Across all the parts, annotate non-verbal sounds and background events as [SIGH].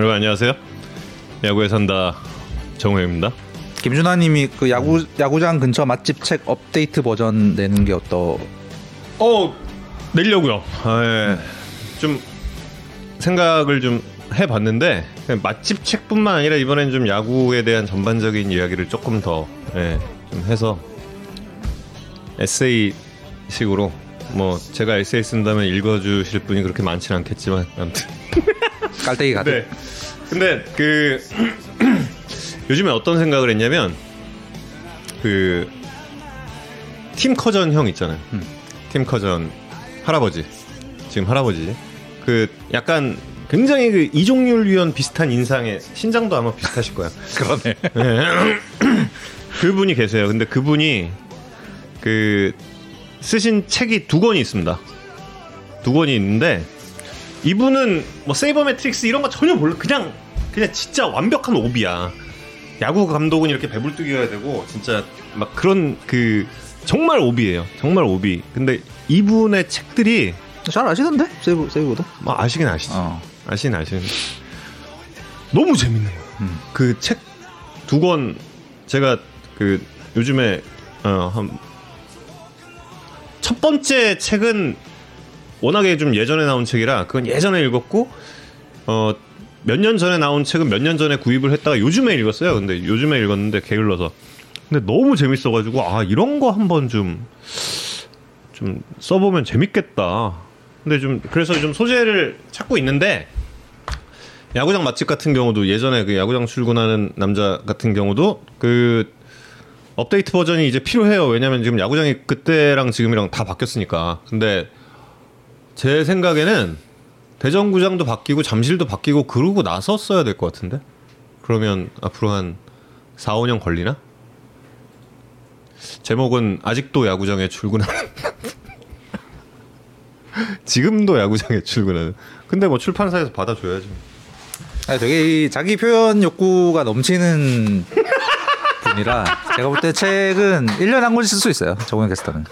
여러분 안녕하세요. 야구에 산다 정우입니다. 김준하님이 그 야구 야구장 근처 맛집 책 업데이트 버전 내는 게 어떠? 어 내려고요. 아, 예. 좀 생각을 좀 해봤는데 맛집 책뿐만 아니라 이번엔 좀 야구에 대한 전반적인 이야기를 조금 더 예, 좀 해서 에세이 식으로 뭐 제가 에세이 쓴다면 읽어주실 분이 그렇게 많지는 않겠지만 아무튼 [LAUGHS] 깔때기 가득. 네. 근데 그 [CLEARS THROAT] 요즘에 어떤 생각을 했냐면 그 팀커전 형 있잖아요. 음. 팀커전 할아버지 지금 할아버지 그 약간 굉장히 그 이종률 위원 비슷한 인상의 신장도 아마 비슷하실 거야. [LAUGHS] 그러네. 네. [CLEARS THROAT] 그분이 계세요. 근데 그분이 그 쓰신 책이 두 권이 있습니다. 두 권이 있는데 이분은 뭐 sabermetrics 이런 거 전혀 몰라. 그냥 그냥 진짜 완벽한 OB야. 야구 감독은 이렇게 배불뚝이어야 되고 진짜 막 그런 그 정말 OB예요. 정말 OB. 근데 이분의 책들이 잘 아시던데 saber saber도. 뭐 아시긴 아시죠. 어. 아시긴 아시는 너무 재밌는 거예요. 음. 그책 두 권 제가 그 요즘에 어한 첫 번째 책은 워낙에 좀 예전에 나온 책이라 그건 예전에 읽었고 어 몇 년 전에 나온 책은 몇 년 전에 구입을 했다가 요즘에 읽었어요. 근데 요즘에 읽었는데 게을러서 근데 너무 재밌어가지고 아 이런 거 한번 좀 좀 써보면 재밌겠다. 근데 좀 그래서 좀 소재를 찾고 있는데 야구장 맛집 같은 경우도 예전에 그 야구장 출근하는 남자 같은 경우도 그 업데이트 버전이 이제 필요해요. 왜냐면 지금 야구장이 그때랑 지금이랑 다 바뀌었으니까. 근데 제 생각에는 대전구장도 바뀌고 잠실도 바뀌고 그러고 나서 써야 될 것 같은데. 그러면 앞으로 한 4, 5년 걸리나? 제목은 아직도 야구장에 출근하는 [LAUGHS] 지금도 야구장에 출근하는 근데 뭐 출판사에서 받아줘야죠 아니, 되게 이 자기 표현 욕구가 넘치는 분이라 제가 볼 때 책은 1년에 한 권씩 쓸 수 있어요. 정우영 캐스터는.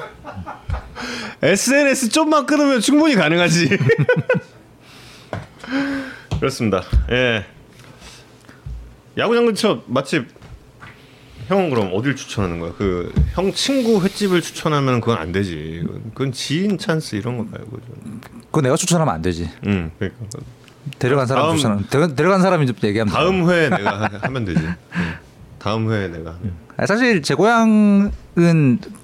SNS 좀만 끊으면 충분히 가능하지 [LAUGHS] 그렇습니다 예 야구장 근처 맛집 형은 그럼 어딜 추천하는 거야? 그 형 친구 횟집을 추천하면 그건 안 되지. 그건 지인 찬스 이런 거 말고 좀. 그거 내가 추천하면 안 되지. 응, 그러니까 데려간 사람 다음- 추천. 데려, 데려간 사람이 좀 얘기하면. 다음 회에 내가 하- 하면 되지. 응. [LAUGHS] 다음 회에 내가. 아니, 사실 제 고향은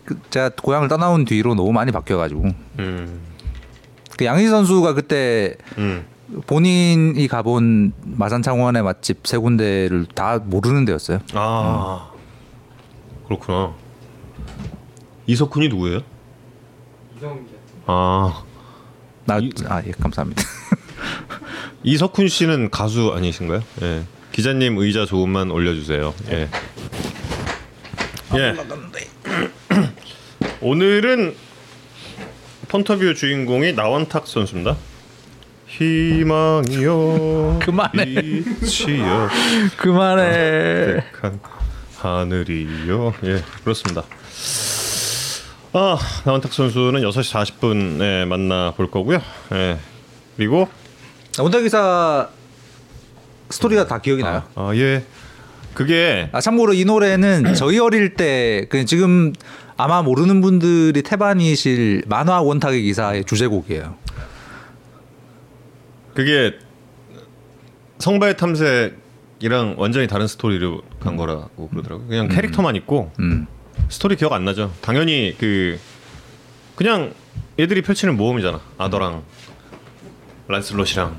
그 제가 고향을 떠나온 뒤로 너무 많이 바뀌어가지고 음, 그 양희 선수가 그때 음. 본인이 가본 마산 창원의 맛집 세 군데를 다 모르는 데였어요. 아, 그렇구나. 이석훈이 누구예요? 아, 나, 이- 아, 예, 감사합니다. [LAUGHS] 이석훈 씨는 가수 아니신가요? 예. 기자님 의자 조금만 올려주세요. 예. 예. [CLEARS THROAT] 오늘은 폰터뷰 주인공이 나원탁 선수입니다. 희망이여 [LAUGHS] 그만해. 빛이여 [LAUGHS] 그만해. 한 하늘이요. 예, 그렇습니다. 아, 나원탁 선수는 6시 40분에 만나 볼 거고요. 예. 그리고 원탁 기사 스토리가 다 기억이 나요. 아, 예. 그게 아 참고로 이 노래는 [CLEARS THROAT] 저희 어릴 때 그 지금 아마 모르는 분들이 태반이실 만화 원탁의 기사의 주제곡이에요. 그게 성배 탐색이랑 완전히 다른 스토리로 간 거라고 그러더라고요. 그냥 캐릭터만 있고 음. 스토리 기억 안 나죠. 당연히 그 그냥 얘들이 펼치는 모험이잖아. 아더랑 란슬롯이랑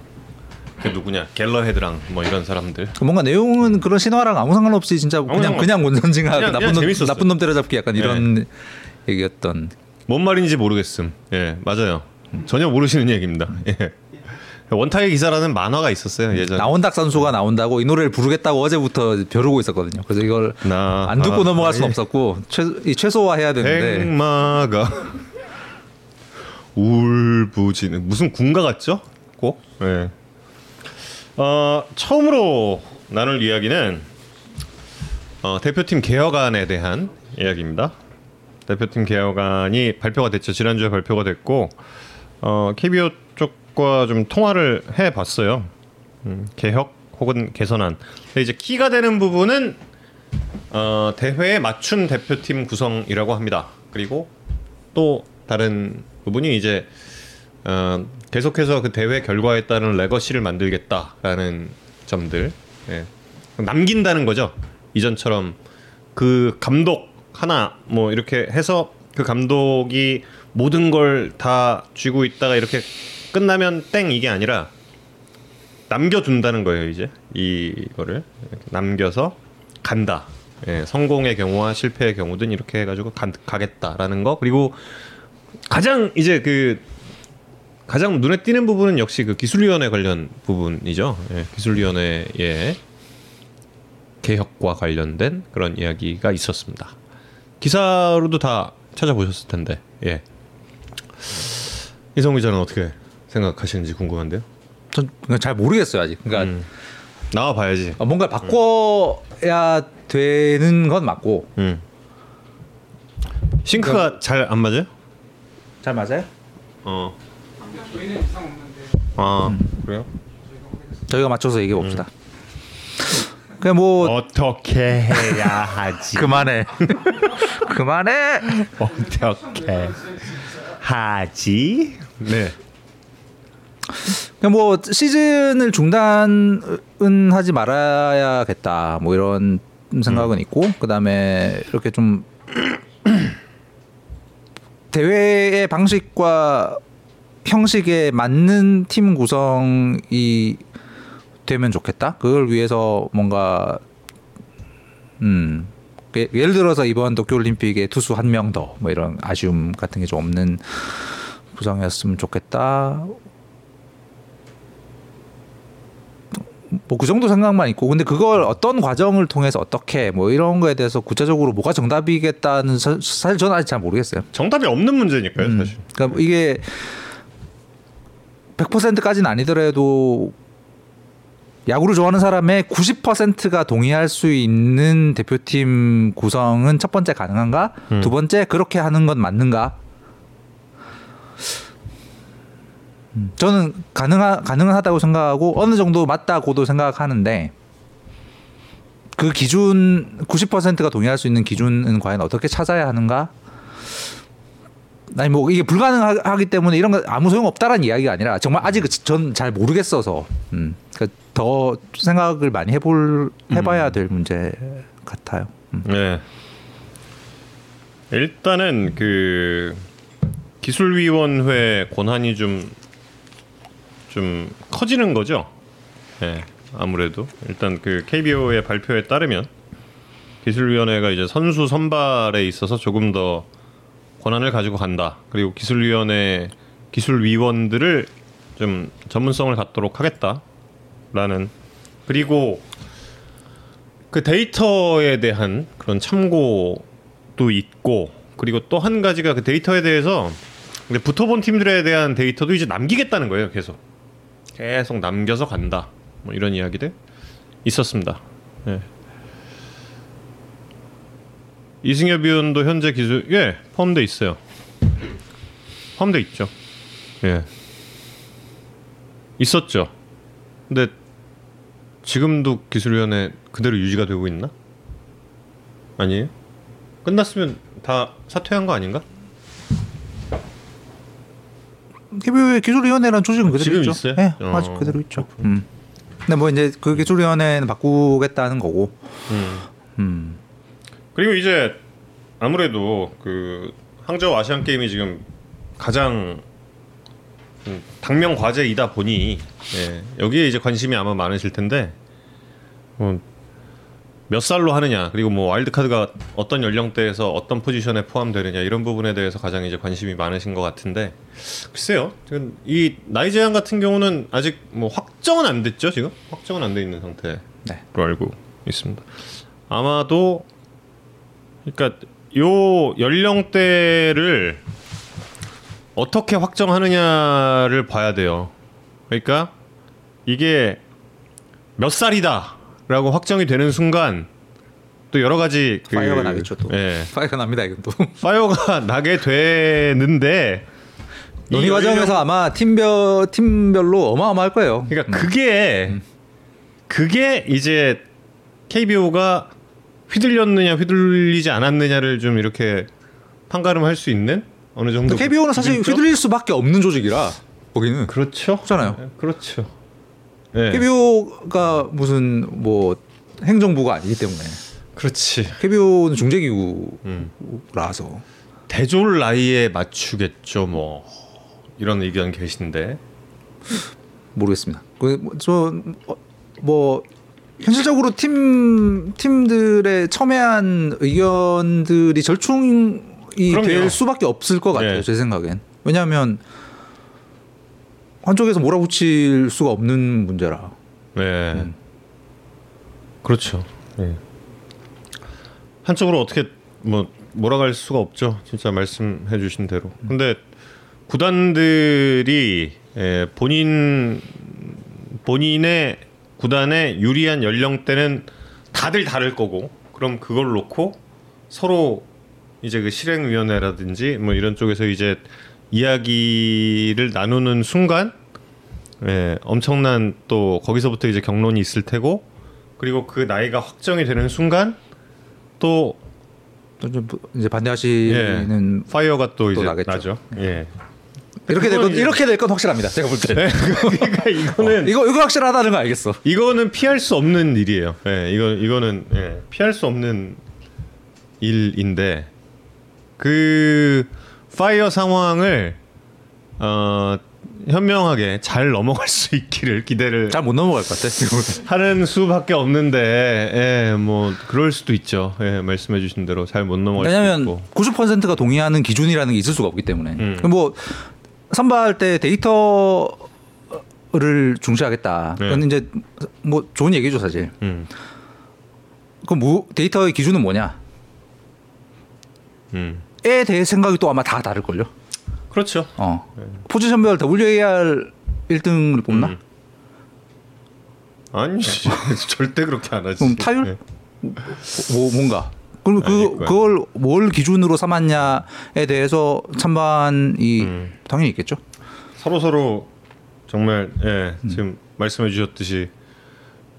그 누구냐 갤러헤드랑 뭐 이런 사람들. 뭔가 내용은 그런 신화랑 아무 상관없이 진짜 그냥 상관없- 그냥 원전징악 그냥- 나쁜 그냥 놈 재밌었어요. 나쁜 놈 때려잡기 약간 이런 얘기였던. 뭔 말인지 모르겠음. 예, 맞아요. 전혀 모르시는 얘기입니다. 예. 원탁의 기사라는 만화가 있었어요 예전에. 나온닥 선수가 나온다고 이 노래를 부르겠다고 어제부터 벼르고 있었거든요. 그래서 이걸 나 안 듣고 아, 넘어갈 수는 예. 없었고 최, 이 최소화해야 되는데 백마가 [LAUGHS] 울부짖는 무슨 군가 같죠? 꼭. 예. 어, 처음으로 나눌 이야기는 어, 대표팀 개혁안에 대한 이야기입니다. 대표팀 개혁안이 발표가 됐죠. 지난주에 발표가 됐고 어, KBO 쪽과 좀 통화를 해봤어요. 음, 개혁 혹은 개선안. 근데 이제 키가 되는 부분은 어, 대회에 맞춘 대표팀 구성이라고 합니다. 그리고 또 다른 부분이 이제 어, 계속해서 그 대회 결과에 따른 레거시를 만들겠다라는 점들 예. 남긴다는 거죠. 이전처럼 그 감독 하나 뭐 이렇게 해서 그 감독이 모든 걸 다 쥐고 있다가 이렇게 끝나면 땡 이게 아니라 남겨둔다는 거예요 이제 이거를 남겨서 간다 예, 성공의 경우와 실패의 경우든 이렇게 해가지고 가, 가겠다라는 거 그리고 가장 이제 그 가장 눈에 띄는 부분은 역시 그 기술위원회 관련 부분이죠 예, 기술위원회의 개혁과 관련된 그런 이야기가 있었습니다 기사로도 다 찾아보셨을 텐데 예 이성 기자는 어떻게 생각하시는지 궁금한데요. 전잘 모르겠어요 아직. 그러니까 음. 나와 봐야지. 어, 뭔가 바꿔야 되는 건 맞고 음. 싱크가 잘안 맞아요? 잘 맞아요? 어. 저희는 이상 없는데 아 그래요? 저희가 맞춰서 얘기해 봅시다. 그냥 뭐 어떻게 해야 하지? [LAUGHS] 그만해. [LAUGHS] 그만해. 어떻게 하지? 네. 그냥 뭐 시즌을 중단은 하지 말아야겠다. 뭐 이런 생각은 있고 그다음에 이렇게 좀 [CLEARS THROAT] 대회의 방식과 형식에 맞는 팀 구성이 되면 좋겠다. 그걸 위해서 뭔가 음 예- 예를 들어서 이번 도쿄올림픽에 투수 한 명 더 뭐 이런 아쉬움 같은 게 좀 없는 구성이었으면 좋겠다. 뭐 그 정도 생각만 있고 근데 그걸 어떤 과정을 통해서 어떻게 뭐 이런 거에 대해서 구체적으로 뭐가 정답이겠다는 사, 사실 저는 아직 잘 모르겠어요. 정답이 없는 문제니까요, 음. 사실. 그러니까 이게 100%까지는 아니더라도 야구를 좋아하는 사람의 90%가 동의할 수 있는 대표팀 구성은 첫 번째 가능한가? 음. 두 번째 그렇게 하는 건 맞는가? 음, 저는 가능하 가능은 하다고 생각하고 어느 정도 맞다고도 생각하는데 그 기준 90%가 동의할 수 있는 기준은 과연 어떻게 찾아야 하는가? 아니 뭐 이게 불가능하기 때문에 이런 거 아무 소용 없다라는 이야기가 아니라 정말 아직 전 잘 모르겠어서 음. 그러니까 더 생각을 많이 해볼 해봐야 될 문제 같아요. 음. 네. 일단은 그 기술위원회 권한이 좀좀 커지는 거죠. 예. 아무래도 일단 그 KBO의 발표에 따르면 기술위원회가 이제 선수 선발에 있어서 조금 더 권한을 가지고 간다. 그리고 기술위원회 기술위원들을 좀 전문성을 갖도록 하겠다라는 그리고 그 데이터에 대한 그런 참고도 있고 그리고 또 한 가지가 그 데이터에 대해서 붙어본 팀들에 대한 데이터도 이제 남기겠다는 거예요 계속 계속 남겨서 간다 뭐 이런 이야기들 있었습니다. 예. 이승엽 위원도 현재 기술 예 포함돼 있어요. 포함돼 있죠. 예 있었죠. 근데 지금도 기술위원회 그대로 유지가 되고 있나? 아니에요? 끝났으면 다 사퇴한 거 아닌가? 기술위원회라는 조직은 그대로 지금 있죠. 있어요? 네, 어, 아직 그대로 있죠. 음. 근데 뭐 이제 그 기술위원회는 바꾸겠다는 거고. 음. 음. 그리고 이제 아무래도 그 항저우 아시안 게임이 지금 가장 음, 당면 과제이다 보니 예, 여기에 이제 관심이 아마 많으실 텐데 어, 몇 살로 하느냐 그리고 뭐 와일드 카드가 어떤 연령대에서 어떤 포지션에 포함되느냐 이런 부분에 대해서 가장 이제 관심이 많으신 것 같은데 글쎄요. 지금 이 나이 제한 같은 경우는 아직 뭐 확정은 안 됐죠 지금? 확정은 안 돼 있는 상태로 네. 알고 있습니다. 아마도 그러니까 요 연령대를 어떻게 확정하느냐를 봐야 돼요. 그러니까 이게 몇 살이다라고 확정이 되는 순간 또 여러 가지 그, fire가 나겠죠, 또. 예, fire가 납니다 이건 또. [LAUGHS] fire가 나게 되는데 이 논의 과정에서 연령- 아마 팀별 팀별로 어마어마할 거예요. 그러니까 그게 그게 이제 KBO가 휘둘렸느냐 휘둘리지 않았느냐를 좀 이렇게 판가름할 수 있는 어느 정도 KBO는 사실? 휘둘릴 수밖에 없는 조직이라 거기는 그렇죠. 잖아요. 네, 그렇죠. 네. KBO가 무슨 뭐 행정부가 아니기 때문에 그렇지. KBO는 중재기구라서 음. 대졸 나이에 맞추겠죠, 뭐 이런 의견 계신데. 모르겠습니다. 그저뭐 현실적으로 팀 팀들의 첨예한 의견들이 절충이 그럼요. 될 수밖에 없을 것 같아요. 네. 제 생각엔. 왜냐하면 한쪽에서 몰아붙일 수가 없는 문제라. 네. 음. 그렇죠. 네. 한쪽으로 어떻게 뭐 몰아갈 수가 없죠. 진짜 말씀해 주신 대로. 근데 구단들이 예, 본인 본인의 구단의 유리한 연령대는 다들 다를 거고 그럼 그걸 놓고 서로 이제 그 실행위원회라든지 뭐 이런 쪽에서 이제 이야기를 나누는 순간 예, 엄청난 또 거기서부터 이제 경론이 있을 테고 그리고 그 나이가 확정이 되는 순간 또또좀 이제 반대하시는 fire가 또 이제 나겠죠. 나죠. 예. 이렇게 될 건 이렇게 될 건 확실합니다. 제가 볼 때. [LAUGHS] 그러니까 이거는 이거 이거 확실하다는 거 알겠어. 이거는 피할 수 없는 일이에요. 예, 이거 이거는 예, 피할 수 없는 일인데 그 fire 상황을 어 현명하게 잘 넘어갈 수 있기를 기대를 잘 못 넘어갈 것 같아. 지금. 하는 수밖에 없는데 예, 뭐 그럴 수도 있죠. 예, 말씀해 주신 대로 잘 못 넘어갈 있고. 90%가 동의하는 기준이라는 게 있을 수가 없기 때문에 음. 뭐 선발 때 데이터를 중시하겠다. 네. 그건 이제 뭐 좋은 얘기죠 사실. 음, 그럼 뭐 데이터의 기준은 뭐냐? 음, 에 대해 생각이 또 아마 다 다를 걸요. 그렇죠. 어. 포지션별 WAR 1등을 뽑나? 음. 아니 [LAUGHS] 절대 그렇게 안 하지. 타율? 예. 뭐 뭔가. 그럼 그. 그걸 뭘 기준으로 삼았냐에 대해서 찬반이 음. 당연히 있겠죠. 서로 서로 정말 예, 음. 지금 말씀해 주셨듯이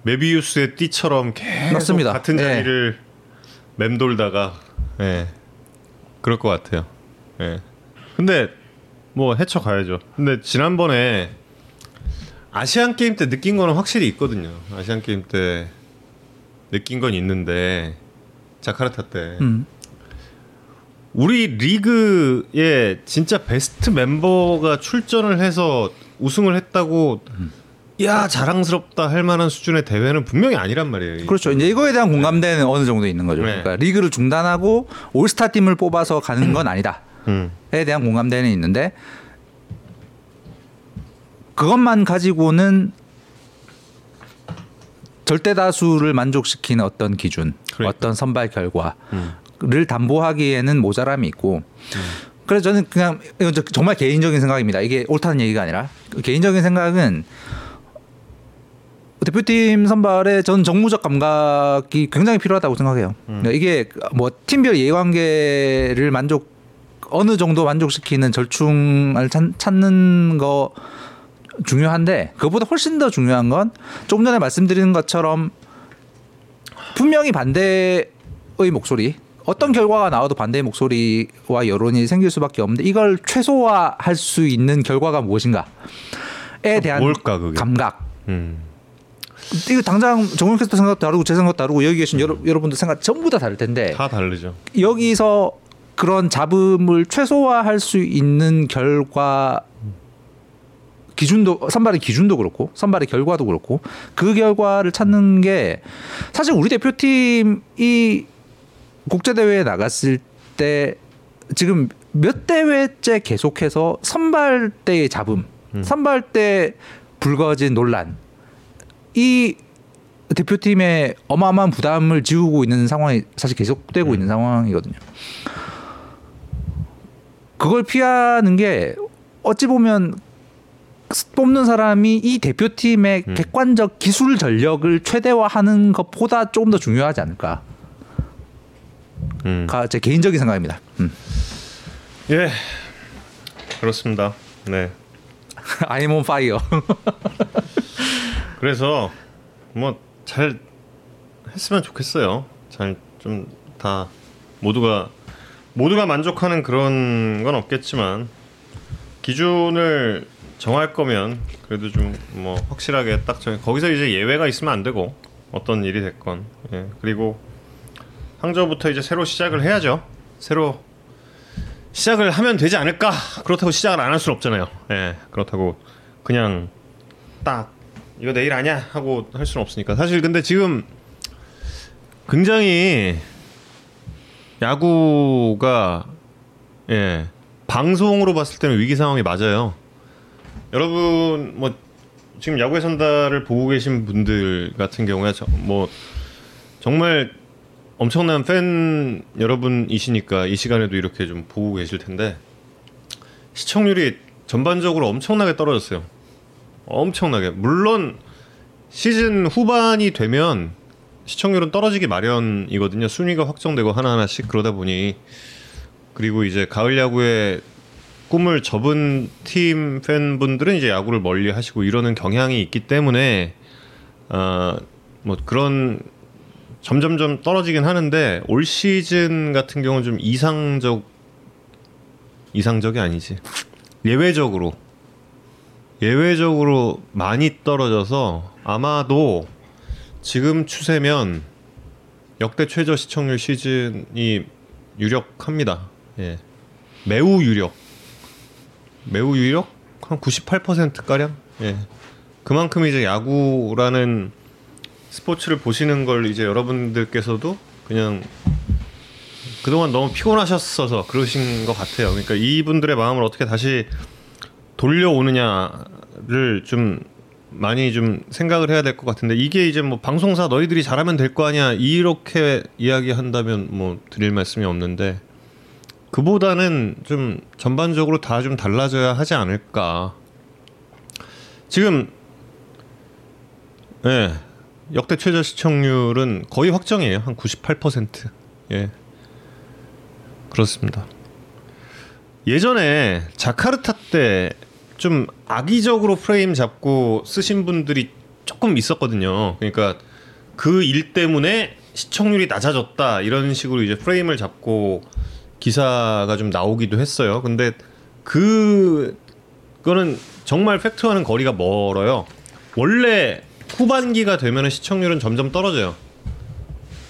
메비우스의 띠처럼 계속 맞습니다. 같은 예. 자리를 맴돌다가 예, 그럴 것 같아요. 예. 근데 뭐 헤쳐 가야죠. 근데 지난번에 아시안 게임 때 느낀 거는 확실히 있거든요. 아시안 게임 때 느낀 건 있는데 자카르타 때 음. 우리 리그에 진짜 베스트 멤버가 출전을 해서 우승을 했다고 야 자랑스럽다 할 만한 수준의 대회는 분명히 아니란 말이에요. 그렇죠. 이제 이거에 대한 공감대는 어느 정도 있는 거죠. 네. 그러니까 리그를 중단하고 올스타 팀을 뽑아서 가는 건 아니다에 음. 대한 공감대는 있는데 그것만 가지고는 절대 다수를 만족시키는 어떤 기준, 그러니까. 어떤 선발 결과를 음. 담보하기에는 모자람이 있고. 그래서 저는 그냥 이건 저- 정말 개인적인 생각입니다. 이게 옳다는 얘기가 아니라 그 개인적인 생각은 대표팀 선발에 전 정무적 감각이 굉장히 필요하다고 생각해요. 그러니까 이게 뭐 팀별 이해관계를 만족 어느 정도 만족시키는 절충을 찾, 찾는 거 중요한데 그보다 훨씬 더 중요한 건 조금 전에 말씀드린 것처럼 분명히 반대의 목소리 어떤 결과가 나와도 반대의 목소리와 여론이 생길 수밖에 없는데 이걸 최소화할 수 있는 결과가 무엇인가에 대한 뭘까? 감각 음. 이거 당장 정훈 캐스터 생각 다르고 제 생각 다르고 여기 계신 여러, 여러분들 생각 전부 다 다를 텐데 다 다르죠. 여기서 그런 잡음을 최소화할 수 있는 결과 기준도 선발의 기준도 그렇고 선발의 결과도 그렇고 그 결과를 찾는 게 사실 우리 대표팀이 국제 대회에 나갔을 때 지금 몇 대회째 계속해서 선발 때의 잡음, 선발 때 불거진 논란 이 대표팀에 어마어마한 부담을 지우고 있는 상황이 사실 계속되고 있는 상황이거든요. 그걸 피하는 게 어찌 보면 뽑는 사람이 이 대표팀의 음. 객관적 기술 전력을 최대화하는 것보다 조금 더 중요하지 않을까. 음. 가제 개인적인 생각입니다. 음. 예. 그렇습니다. 네. [LAUGHS] I'm on fire. [LAUGHS] 그래서 뭐 잘 했으면 좋겠어요. 잘 좀 다 모두가 모두가 만족하는 그런 건 없겠지만 기준을 정할 거면 그래도 좀 뭐 확실하게 딱 정해 거기서 이제 예외가 있으면 안 되고 어떤 일이 됐건 예. 그리고 항저부터 이제 새로 시작을 해야죠. 새로 시작을 하면 되지 않을까? 그렇다고 시작을 안 할 수는 없잖아요. 예. 그렇다고 그냥 딱 이거 내일 아니야 하고 할 수는 없으니까. 사실 근데 지금 굉장히 야구가 예. 방송으로 봤을 때는 위기 상황이 맞아요. 여러분 뭐 지금 야구의 선다를 보고 계신 분들 같은 경우에 저, 뭐 정말 엄청난 팬 여러분이시니까 이 시간에도 이렇게 좀 보고 계실 텐데 시청률이 전반적으로 엄청나게 떨어졌어요. 엄청나게. 물론 시즌 후반이 되면 시청률은 떨어지기 마련이거든요. 순위가 확정되고 하나하나씩 그러다 보니 그리고 이제 가을 야구에 꿈을 접은 팀 팬분들은 이제 야구를 멀리 하시고 이러는 경향이 있기 때문에 어 뭐 그런 점점점 떨어지긴 하는데 올 시즌 같은 경우는 좀 이상적 이상적이 아니지 예외적으로 예외적으로 많이 떨어져서 아마도 지금 추세면 역대 최저 시청률 시즌이 유력합니다. 예. 매우 유력. 매우 유력? 한 98% 가량? 예. 그만큼 이제 야구라는 스포츠를 보시는 걸 이제 여러분들께서도 그냥 그동안 너무 피곤하셨어서 그러신 것 같아요. 그러니까 이분들의 마음을 어떻게 다시 돌려오느냐를 좀 많이 좀 생각을 해야 될 것 같은데 이게 이제 뭐 방송사 너희들이 잘하면 될 거 아니야 이렇게 이야기한다면 뭐 드릴 말씀이 없는데 그보다는 좀 전반적으로 다 좀 달라져야 하지 않을까. 지금 예 역대 최저 시청률은 거의 확정이에요. 한 98%예. 그렇습니다. 예전에 자카르타 때 좀 악의적으로 프레임 잡고 쓰신 분들이 조금 있었거든요. 그러니까 그 일 때문에 시청률이 낮아졌다. 이런 식으로 이제 프레임을 잡고 기사가 좀 나오기도 했어요. 근데 그 그거는 정말 팩트와는 거리가 멀어요. 원래 후반기가 되면 시청률은 점점 떨어져요.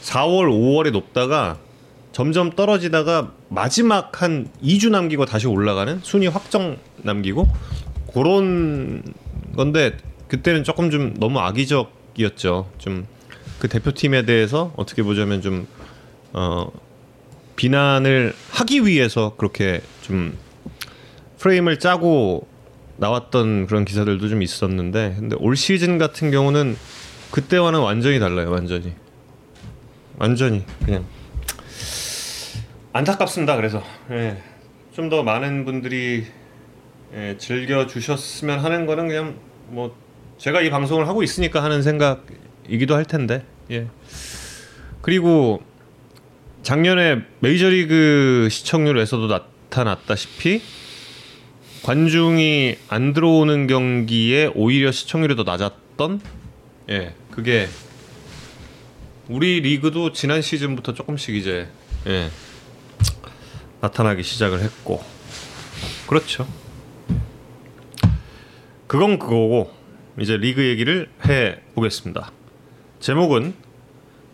4월, 5월에 높다가 점점 떨어지다가 마지막 한 2주 남기고 다시 올라가는 순위 확정 남기고 그런 건데 그때는 조금 좀 너무 악의적이었죠. 좀 그 대표팀에 대해서 어떻게 보자면 좀 어, 비난을 하기 위해서 그렇게 좀 프레임을 짜고 나왔던 그런 기사들도 좀 있었는데 근데 올 시즌 같은 경우는 그때와는 완전히 달라요. 완전히 완전히 그냥 안타깝습니다. 그래서 예. 좀 더 많은 분들이 예, 즐겨 주셨으면 하는 거는 그냥 뭐 제가 이 방송을 하고 있으니까 하는 생각이기도 할 텐데 예. 그리고 작년에 메이저리그 시청률에서도 나타났다시피 관중이 안 들어오는 경기에 오히려 시청률이 더 낮았던 예 그게 우리 리그도 지난 시즌부터 조금씩 이제 예 나타나기 시작을 했고 그렇죠. 그건 그거고 이제 리그 얘기를 해 보겠습니다. 제목은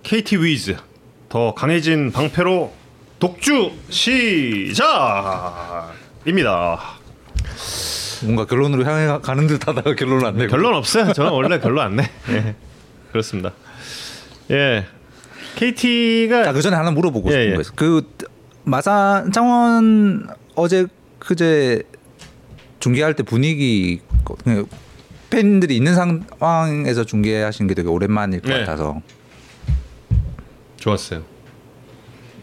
KT 위즈 더 강해진 방패로 독주 시작입니다. 뭔가 결론으로 향해 가- 가는 듯하다가 결론을 안 내고 결론 없어요. 저는 원래 결론 안 내. 예. 그렇습니다. 예. KT가 자, 그 전에 하나 물어보고 예, 싶은 예. 거 있어. 그 마산 창원 어제 그제 중계할 때 분위기 그 팬들이 있는 상황에서 중계하시는 게 되게 오랜만일 것 네. 같아서. 좋았어요.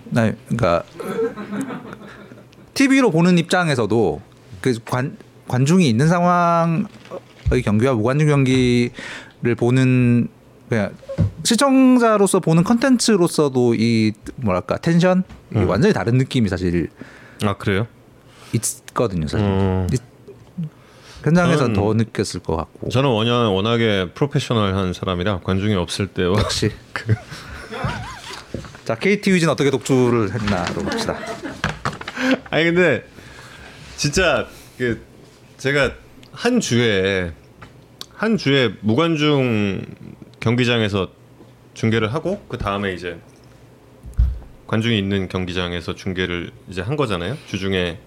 나 그러니까 TV로 보는 입장에서도 그 관 관중이 있는 상황의 경기와 무관중 경기를 보는 그냥 시청자로서 보는 컨텐츠로서도 이 뭐랄까 텐션 음. 완전히 다른 느낌이 사실 아 그래요? 있거든요 사실. 음. 현장에서 더 느꼈을 것 같고 저는 워낙 워낙에 프로페셔널한 사람이라 관중이 없을 때와 역시 [LAUGHS] 자 KT 위즈는 어떻게 독주를 했나로 봅시다. [LAUGHS] 아니 근데 진짜 그 제가 한 주에 한 주에 무관중 경기장에서 중계를 하고 그 다음에 이제 관중이 있는 경기장에서 중계를 이제 한 거잖아요. 주중에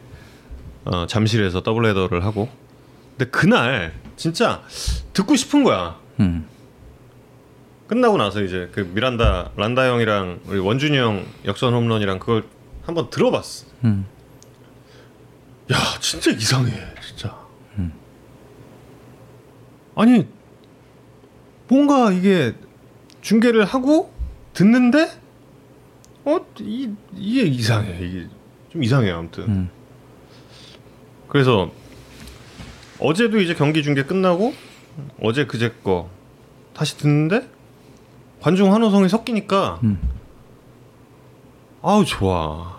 어, 잠실에서 더블헤더를 하고. 근데 그날 진짜 듣고 싶은 거야. 음. 끝나고 나서 이제 그 미란다 란다 형이랑 우리 원준이 형 역전 홈런이랑 그걸 한번 들어봤어. 음. 야 진짜 이상해 진짜. 아니 뭔가 이게 중계를 하고 듣는데 어이 이게 이상해 이게 좀 이상해요 아무튼. 음. 그래서 어제도 이제 경기 중계 끝나고 어제 그제 거 다시 듣는데 관중 환호성이 섞이니까 음. 아우 좋아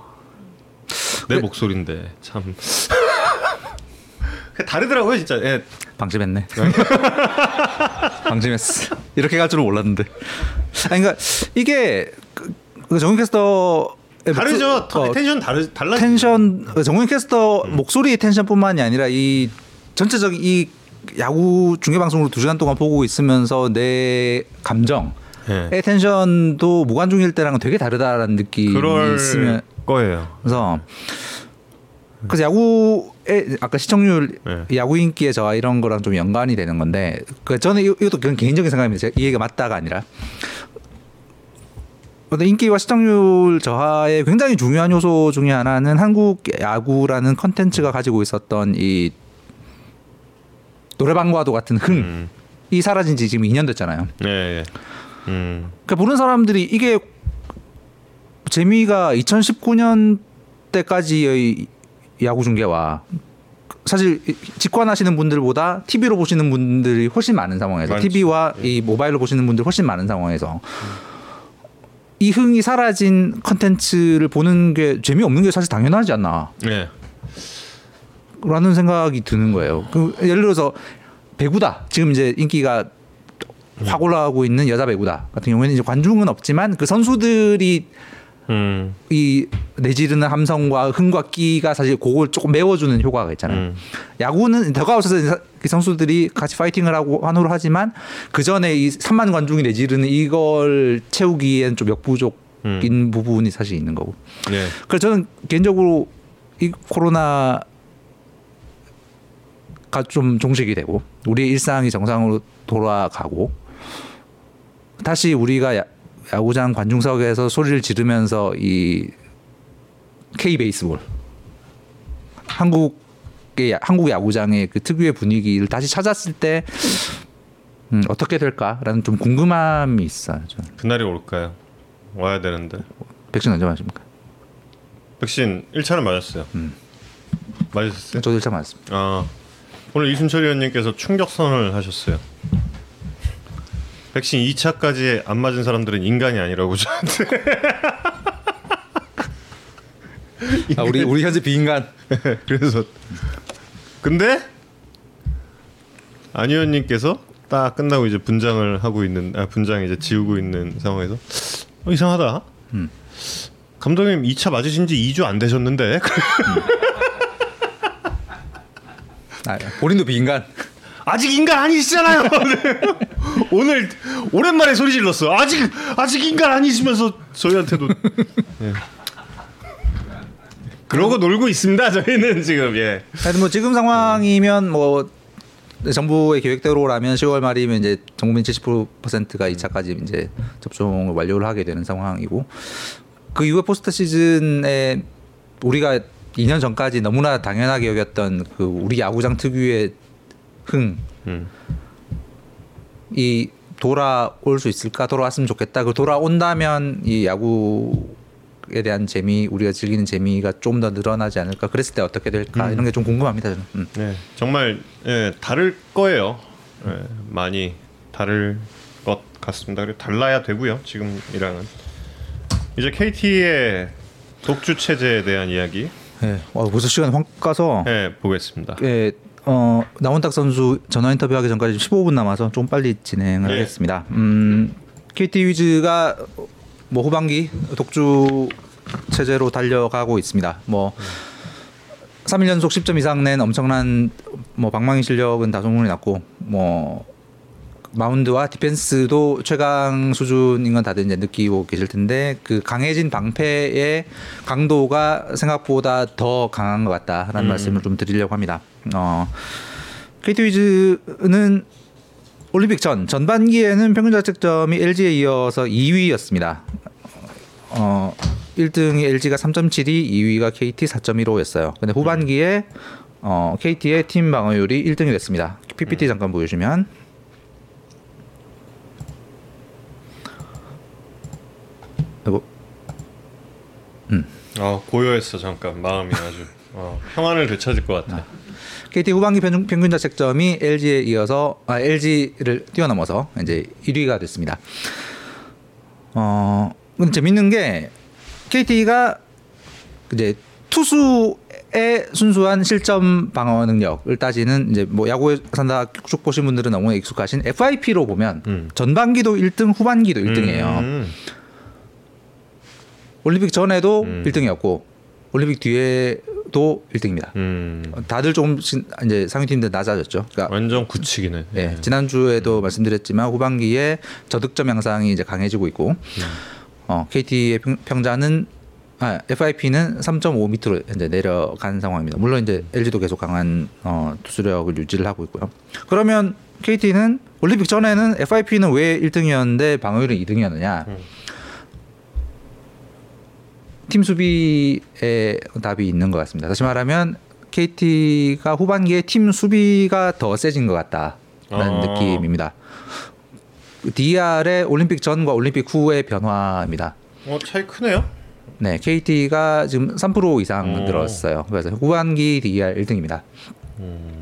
내 왜- 목소리인데 참 [LAUGHS] 다르더라고요 진짜 예. 방심했네. [LAUGHS] 방심했어. 이렇게 갈 줄은 몰랐는데. 아니 그러니까 이게 그, 그 정윤 캐스터 다르죠 텐션 다르 달라 어, 텐션 그 정윤 캐스터 목소리 tension뿐만이 아니라 이 전체적인 이 야구 중계 방송으로 두 시간 동안 보고 있으면서 내 감정, 예. 의 tension도 무관중일 때랑은 되게 다르다라는 느낌이 있으면 거예요 그래서 그래서 야구의 아까 시청률 네. 야구 인기의 저하 이런 거랑 좀 연관이 되는 건데 그 저는 이- 이것도 그냥 개인적인 생각입니다. 이 얘기가 맞다가 아니라 어떤 인기와 시청률 저하의 굉장히 중요한 요소 중에 하나는 한국 야구라는 컨텐츠가 가지고 있었던 이 노래방과도 같은 흥이 음. 사라진 지 지금 2년 됐잖아요. 예, 예. 음. 그러니까 보는 사람들이 이게 재미가 2019년 때까지의 야구 중계와 사실 이- 직관하시는 분들보다 TV로 보시는 분들이 훨씬 많은 상황에서 많지. TV와 이 모바일로 보시는 분들 훨씬 많은 상황에서 이 흥이 사라진 컨텐츠를 보는 게 재미없는 게 사실 당연하지 않나 예. 라는 생각이 드는 거예요. 그 예를 들어서 배구다. 지금 이제 인기가 확 올라가고 있는 여자 배구다 같은 경우에는 이제 관중은 없지만 그 선수들이 음. 이 내지르는 함성과 흥과 끼가 사실 그걸 조금 메워주는 효과가 있잖아요. 음. 야구는 더가웃에서 이 선수들이 같이 파이팅을 하고 환호를 하지만 그 전에 이 3만 관중이 내지르는 이걸 채우기엔 좀 역부족인 부분이 사실 있는 거고. 예. 그래서 저는 개인적으로 이 코로나 가 좀 종식이 되고 우리의 일상이 정상으로 돌아가고 다시 우리가 야, 야구장 관중석에서 소리를 지르면서 이 K 베이스볼 한국의 야- 한국 야구장의 그 특유의 분위기를 다시 찾았을 때 음, 어떻게 될까라는 좀 궁금함이 있어요. 저는. 그날이 올까요? 와야 되는데. 백신 언제 맞습니까? 백신 1차는 맞았어요. 음. 맞으셨어요? 저도 1차 맞습니다. 아 오늘 이순철 의원님께서 충격선을 하셨어요. 백신 2차까지 안 맞은 사람들은 인간이 아니라고 저한테. 아, 우리 우리 현재 비인간 [LAUGHS] 그래서 근데 안 의원님께서 딱 끝나고 이제 분장을 하고 있는 아 분장 이제 지우고 있는 상황에서 어, 이상하다. 음. 감독님 2차 맞으신 지 2주 안 되셨는데 아, 본인도 비인간. 아직 인간 아니시잖아요. [LAUGHS] 오늘 오랜만에 소리 질렀어. 아직 아직 인간 아니시면서 저희한테도 예. 그러고 놀고 있습니다. 저희는 지금 예. 하여튼 뭐 지금 상황이면 뭐 정부의 계획대로라면 10월 말이면 이제 전국민 70%가 2차까지 이제 접종을 완료를 하게 되는 상황이고 그 이후에 포스트 시즌에 우리가 2년 전까지 너무나 당연하게 여겼던 그 우리 야구장 특유의 흥 음. 이 돌아올 수 있을까 돌아왔으면 좋겠다 그 돌아온다면 이 야구에 대한 재미 우리가 즐기는 재미가 좀 더 늘어나지 않을까 그랬을 때 어떻게 될까 이런 게 좀 궁금합니다 저는 음. 네, 정말 예, 다를 거예요. 예, 많이 다를 것 같습니다. 그리고 달라야 되고요. 지금이랑은 이제 KT의 독주 체제에 대한 이야기 예. 와, 벌써 시간이 확 가서 예, 보겠습니다. 예, 어, 나원탁 선수 전화 인터뷰하기 전까지 15분 남아서 좀 빨리 진행을 네. 하겠습니다. 음, KT 위즈가 뭐 후반기 독주 체제로 달려가고 있습니다. 뭐 3일 연속 10점 이상 낸 엄청난 뭐 방망이 실력은 다 소문이 났고 뭐 마운드와 디펜스도 최강 수준인 건 다들 이제 느끼고 계실 텐데 그 강해진 방패의 강도가 생각보다 더 강한 것 같다라는 말씀을 좀 드리려고 합니다. 어, KT 위즈는 올림픽 전 전반기에는 평균 자책점이 LG에 이어서 2위였습니다. 어 1등이 LG가 3.72, 2위가 KT 4.15였어요. 근데 후반기에 어 KT의 팀 방어율이 1등이 됐습니다. PPT 잠깐 보여주시면. 이거 아 고요했어 잠깐. 마음이 아주 [LAUGHS] 어, 평안을 되찾을 것 같아. KT 후반기 평균 자책점이 LG에 이어서 아, LG를 뛰어넘어서 이제 1위가 됐습니다. 어, 근데 재밌는 게 KT가 이제 투수의 순수한 실점 방어 능력을 따지는 이제 뭐 야구에 산다 쭉 보신 분들은 너무 익숙하신 FIP로 보면 음. 전반기도 1등, 후반기도 1등이에요. 음. 올림픽 전에도 음. 1등이었고 올림픽 뒤에 도 1등입니다. 음. 다들 조금씩 이제 상위팀들 낮아졌죠. 그러니까 완전 구치기네. 예, 지난 주에도 말씀드렸지만 후반기에 저득점 양상이 이제 강해지고 있고 어, KT의 평, 평자는 아, FIP는 3.5 밑으로 이제 내려간 상황입니다. 물론 이제 LG도 계속 강한 어, 투수력을 유지를 하고 있고요. 그러면 KT는 올림픽 전에는 FIP는 왜 1등이었는데 방어율은 2등이었느냐? 음. 팀 수비에 답이 있는 것 같습니다. 다시 말하면 KT가 후반기에 팀 수비가 더 세진 것 같다라는 아. 느낌입니다. DR의 올림픽 전과 올림픽 후의 변화입니다. 어 차이 크네요. 네, KT가 지금 3% 이상 오. 늘었어요. 그래서 후반기 DR 1등입니다. 음.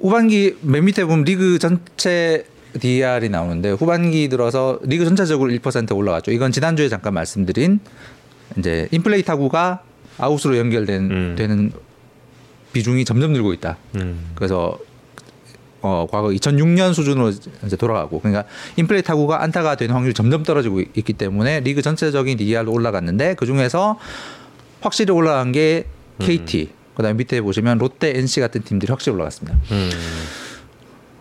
후반기 맨 밑에 보면 리그 전체 DR이 나오는데 후반기 들어서 리그 전체적으로 1% 올라갔죠. 이건 지난주에 잠깐 말씀드린 이제 인플레이 타구가 아웃으로 연결된 음. 되는 비중이 점점 늘고 있다. 음. 그래서 어 과거 2006년 수준으로 이제 돌아가고 그러니까 인플레이 타구가 안타가 되는 확률이 점점 떨어지고 있- 있기 때문에 리그 전체적인 DR도 올라갔는데 그 중에서 확실히 올라간 게 KT 그다음에 밑에 보시면 롯데, NC 같은 팀들이 확실히 올라갔습니다. 음.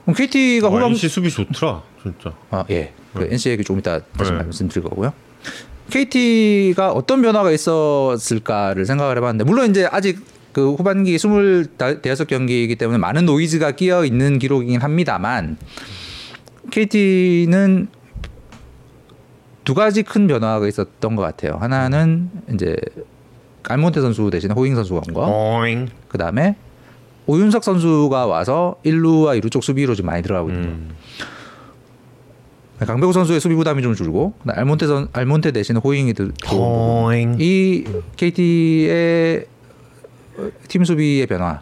그럼 KT가 어, 후반 NC 수비 좋더라 진짜. 아, 예. 그 네. NC 얘기 조금 이따 다시 네. 말씀드릴 거고요. KT가 어떤 변화가 있었을까를 생각을 해봤는데 물론 이제 아직 그 후반기 25경기이기 때문에 많은 노이즈가 끼어 있는 기록이긴 합니다만 KT는 두 가지 큰 변화가 있었던 것 같아요. 하나는 이제 알몬테 선수 대신에 호잉 선수가 온 거. 어잉. 그 다음에 오윤석 선수가 와서 1루와 2루 쪽 수비로 좀 많이 들어가고 있는. 음. 강백호 선수의 수비 부담이 좀 줄고 알몬테 선 알몬테 대신 호잉이 들 어잉. 이 KT의 팀 수비의 변화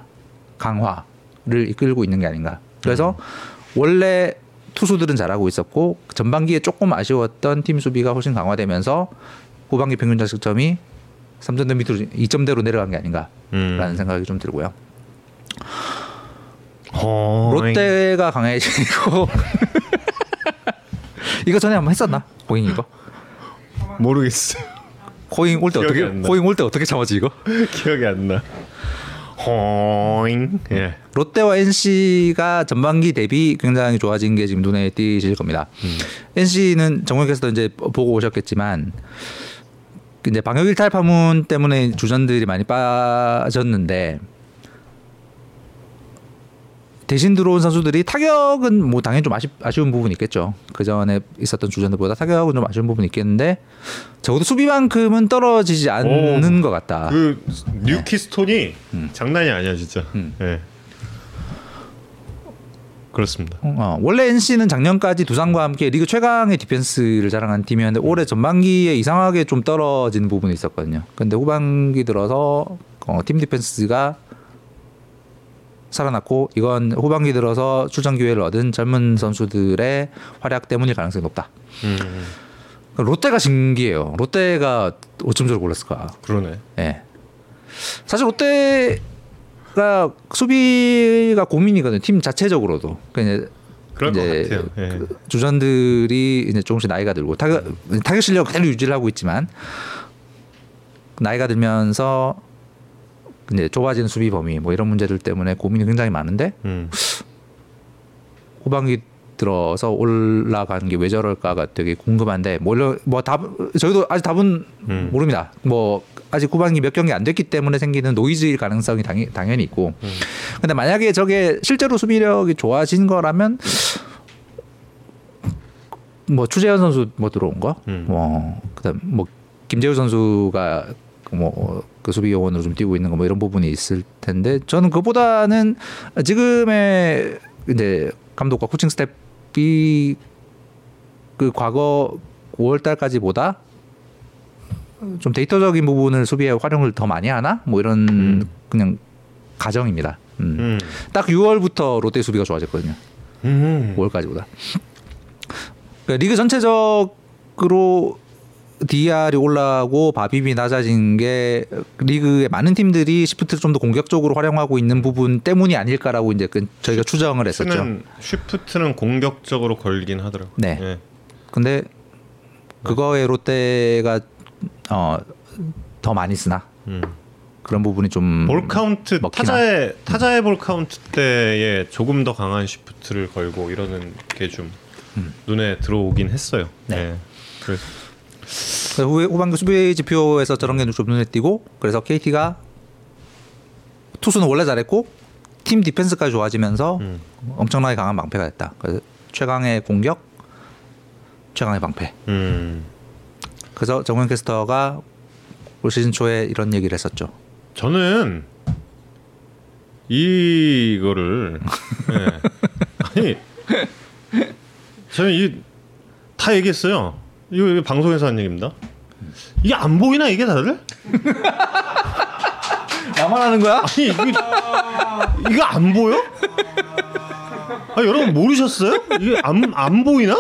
강화를 이끌고 있는 게 아닌가. 그래서 원래 투수들은 잘하고 있었고 전반기에 조금 아쉬웠던 팀 수비가 훨씬 강화되면서 후반기 평균 자책점이 3점대 밑으로 2점대로 내려간 게 아닌가라는 음. 생각이 좀 들고요. 롯데가 강해지고 이거 전에 한번 했었나? 호잉 이거? 모르겠어. 호잉 올 때 어떻게. 호잉 올 때 어떻게 참았지 이거? 기억이 안 나. 어잉. 예. 롯데와 NC가 전반기 대비 굉장히 좋아진 게 지금 눈에 띄실 겁니다. NC는 정국께서도 이제 보고 오셨겠지만 이제 방역 일탈 파문 때문에 주전들이 많이 빠졌는데 대신 들어온 선수들이 타격은 뭐 당연히 좀 아쉽, 아쉬운 부분이 있겠죠. 그 전에 있었던 주전들보다 타격은 좀 아쉬운 부분이 있겠는데 적어도 수비만큼은 떨어지지 않는 오. 것 같다. 그 뉴키스톤이 장난이 아니야 진짜. 음. 예. 그렇습니다. 어, 원래 NC는 작년까지 두산과 함께 리그 최강의 디펜스를 자랑한 팀이었는데 올해 전반기에 이상하게 좀 떨어진 부분이 있었거든요. 근데 후반기 들어서 어, 팀 디펜스가 살아났고 이건 후반기 들어서 출전 기회를 얻은 젊은 선수들의 활약 때문일 가능성이 높다. 음. 롯데가 신기해요. 롯데가 어쩜 저를 골랐을까? 그러네. 예. 사실 롯데 수비가 수비가 고민이거든요. 팀 자체적으로도. 그러니까 그럴 것 이제 같아요. 예. 그 주전들이 이제 조금씩 나이가 들고 타격 타격 실력 그대로 유지를 하고 있지만 나이가 들면서 이제 좁아지는 수비 범위 뭐 이런 문제들 때문에 고민이 굉장히 많은데 음. 후반기 들어서 올라가는 게 왜 저럴까가 되게 궁금한데 뭐뭐답 저희도 아직 답은 음. 모릅니다. 뭐 아직 후반기 몇 경기 안 됐기 때문에 생기는 노이즈일 가능성이 당연, 당연히 있고. 음. 근데 만약에 저게 실제로 수비력이 좋아진 거라면 뭐 추재현 선수 뭐 들어온 거, 음. 뭐 그다음 뭐 김재우 선수가 뭐 그 수비 요원으로 좀 뛰고 있는 거 뭐 이런 부분이 있을 텐데 저는 그보다는 지금의 이제 감독과 코칭 스텝이 그 과거 5월 달까지보다 좀 데이터적인 부분을 수비에 활용을 더 많이 하나? 뭐 이런 음. 그냥 가정입니다. 음. 음. 딱 6월부터 롯데 수비가 좋아졌거든요. 음. 5월까지보다. 그러니까 리그 전체적으로 DR이 올라가고 바비비 낮아진 게 리그의 많은 팀들이 shift를 좀 더 공격적으로 활용하고 있는 부분 때문이 아닐까라고 이제 그 저희가 추정을 했었죠. 는 shift는 공격적으로 걸긴 하더라고. 네. 예. 근데 그거에 롯데가 어, 더 많이 쓰나 음. 그런 부분이 좀 볼 카운트? 타자의 타자의 볼 카운트 때에 조금 더 강한 shift를 걸고 이러는 게 좀 눈에 들어오긴 했어요. 음. 네. 예. 그래서 후- 후반기 수비 지표에서 저런 게 좀 눈에 띄고 그래서 KT가 투수는 원래 잘했고 팀 디펜스까지 좋아지면서 음. 엄청나게 강한 방패가 됐다. 그래서 최강의 공격, 최강의 방패. 음. 그래서 정현 캐스터가 올 시즌 초에 이런 얘기를 했었죠. 저는 이거를 예. [LAUGHS] 아니 저는 이 다 얘기했어요. 이거, 방송에서 한 얘기입니다. 이게 안 보이나 이게 다들? [LAUGHS] 나만 하는 거야? 아니 이거 이거 안 보여? 아 여러분 모르셨어요? 이게 안 안 보이나?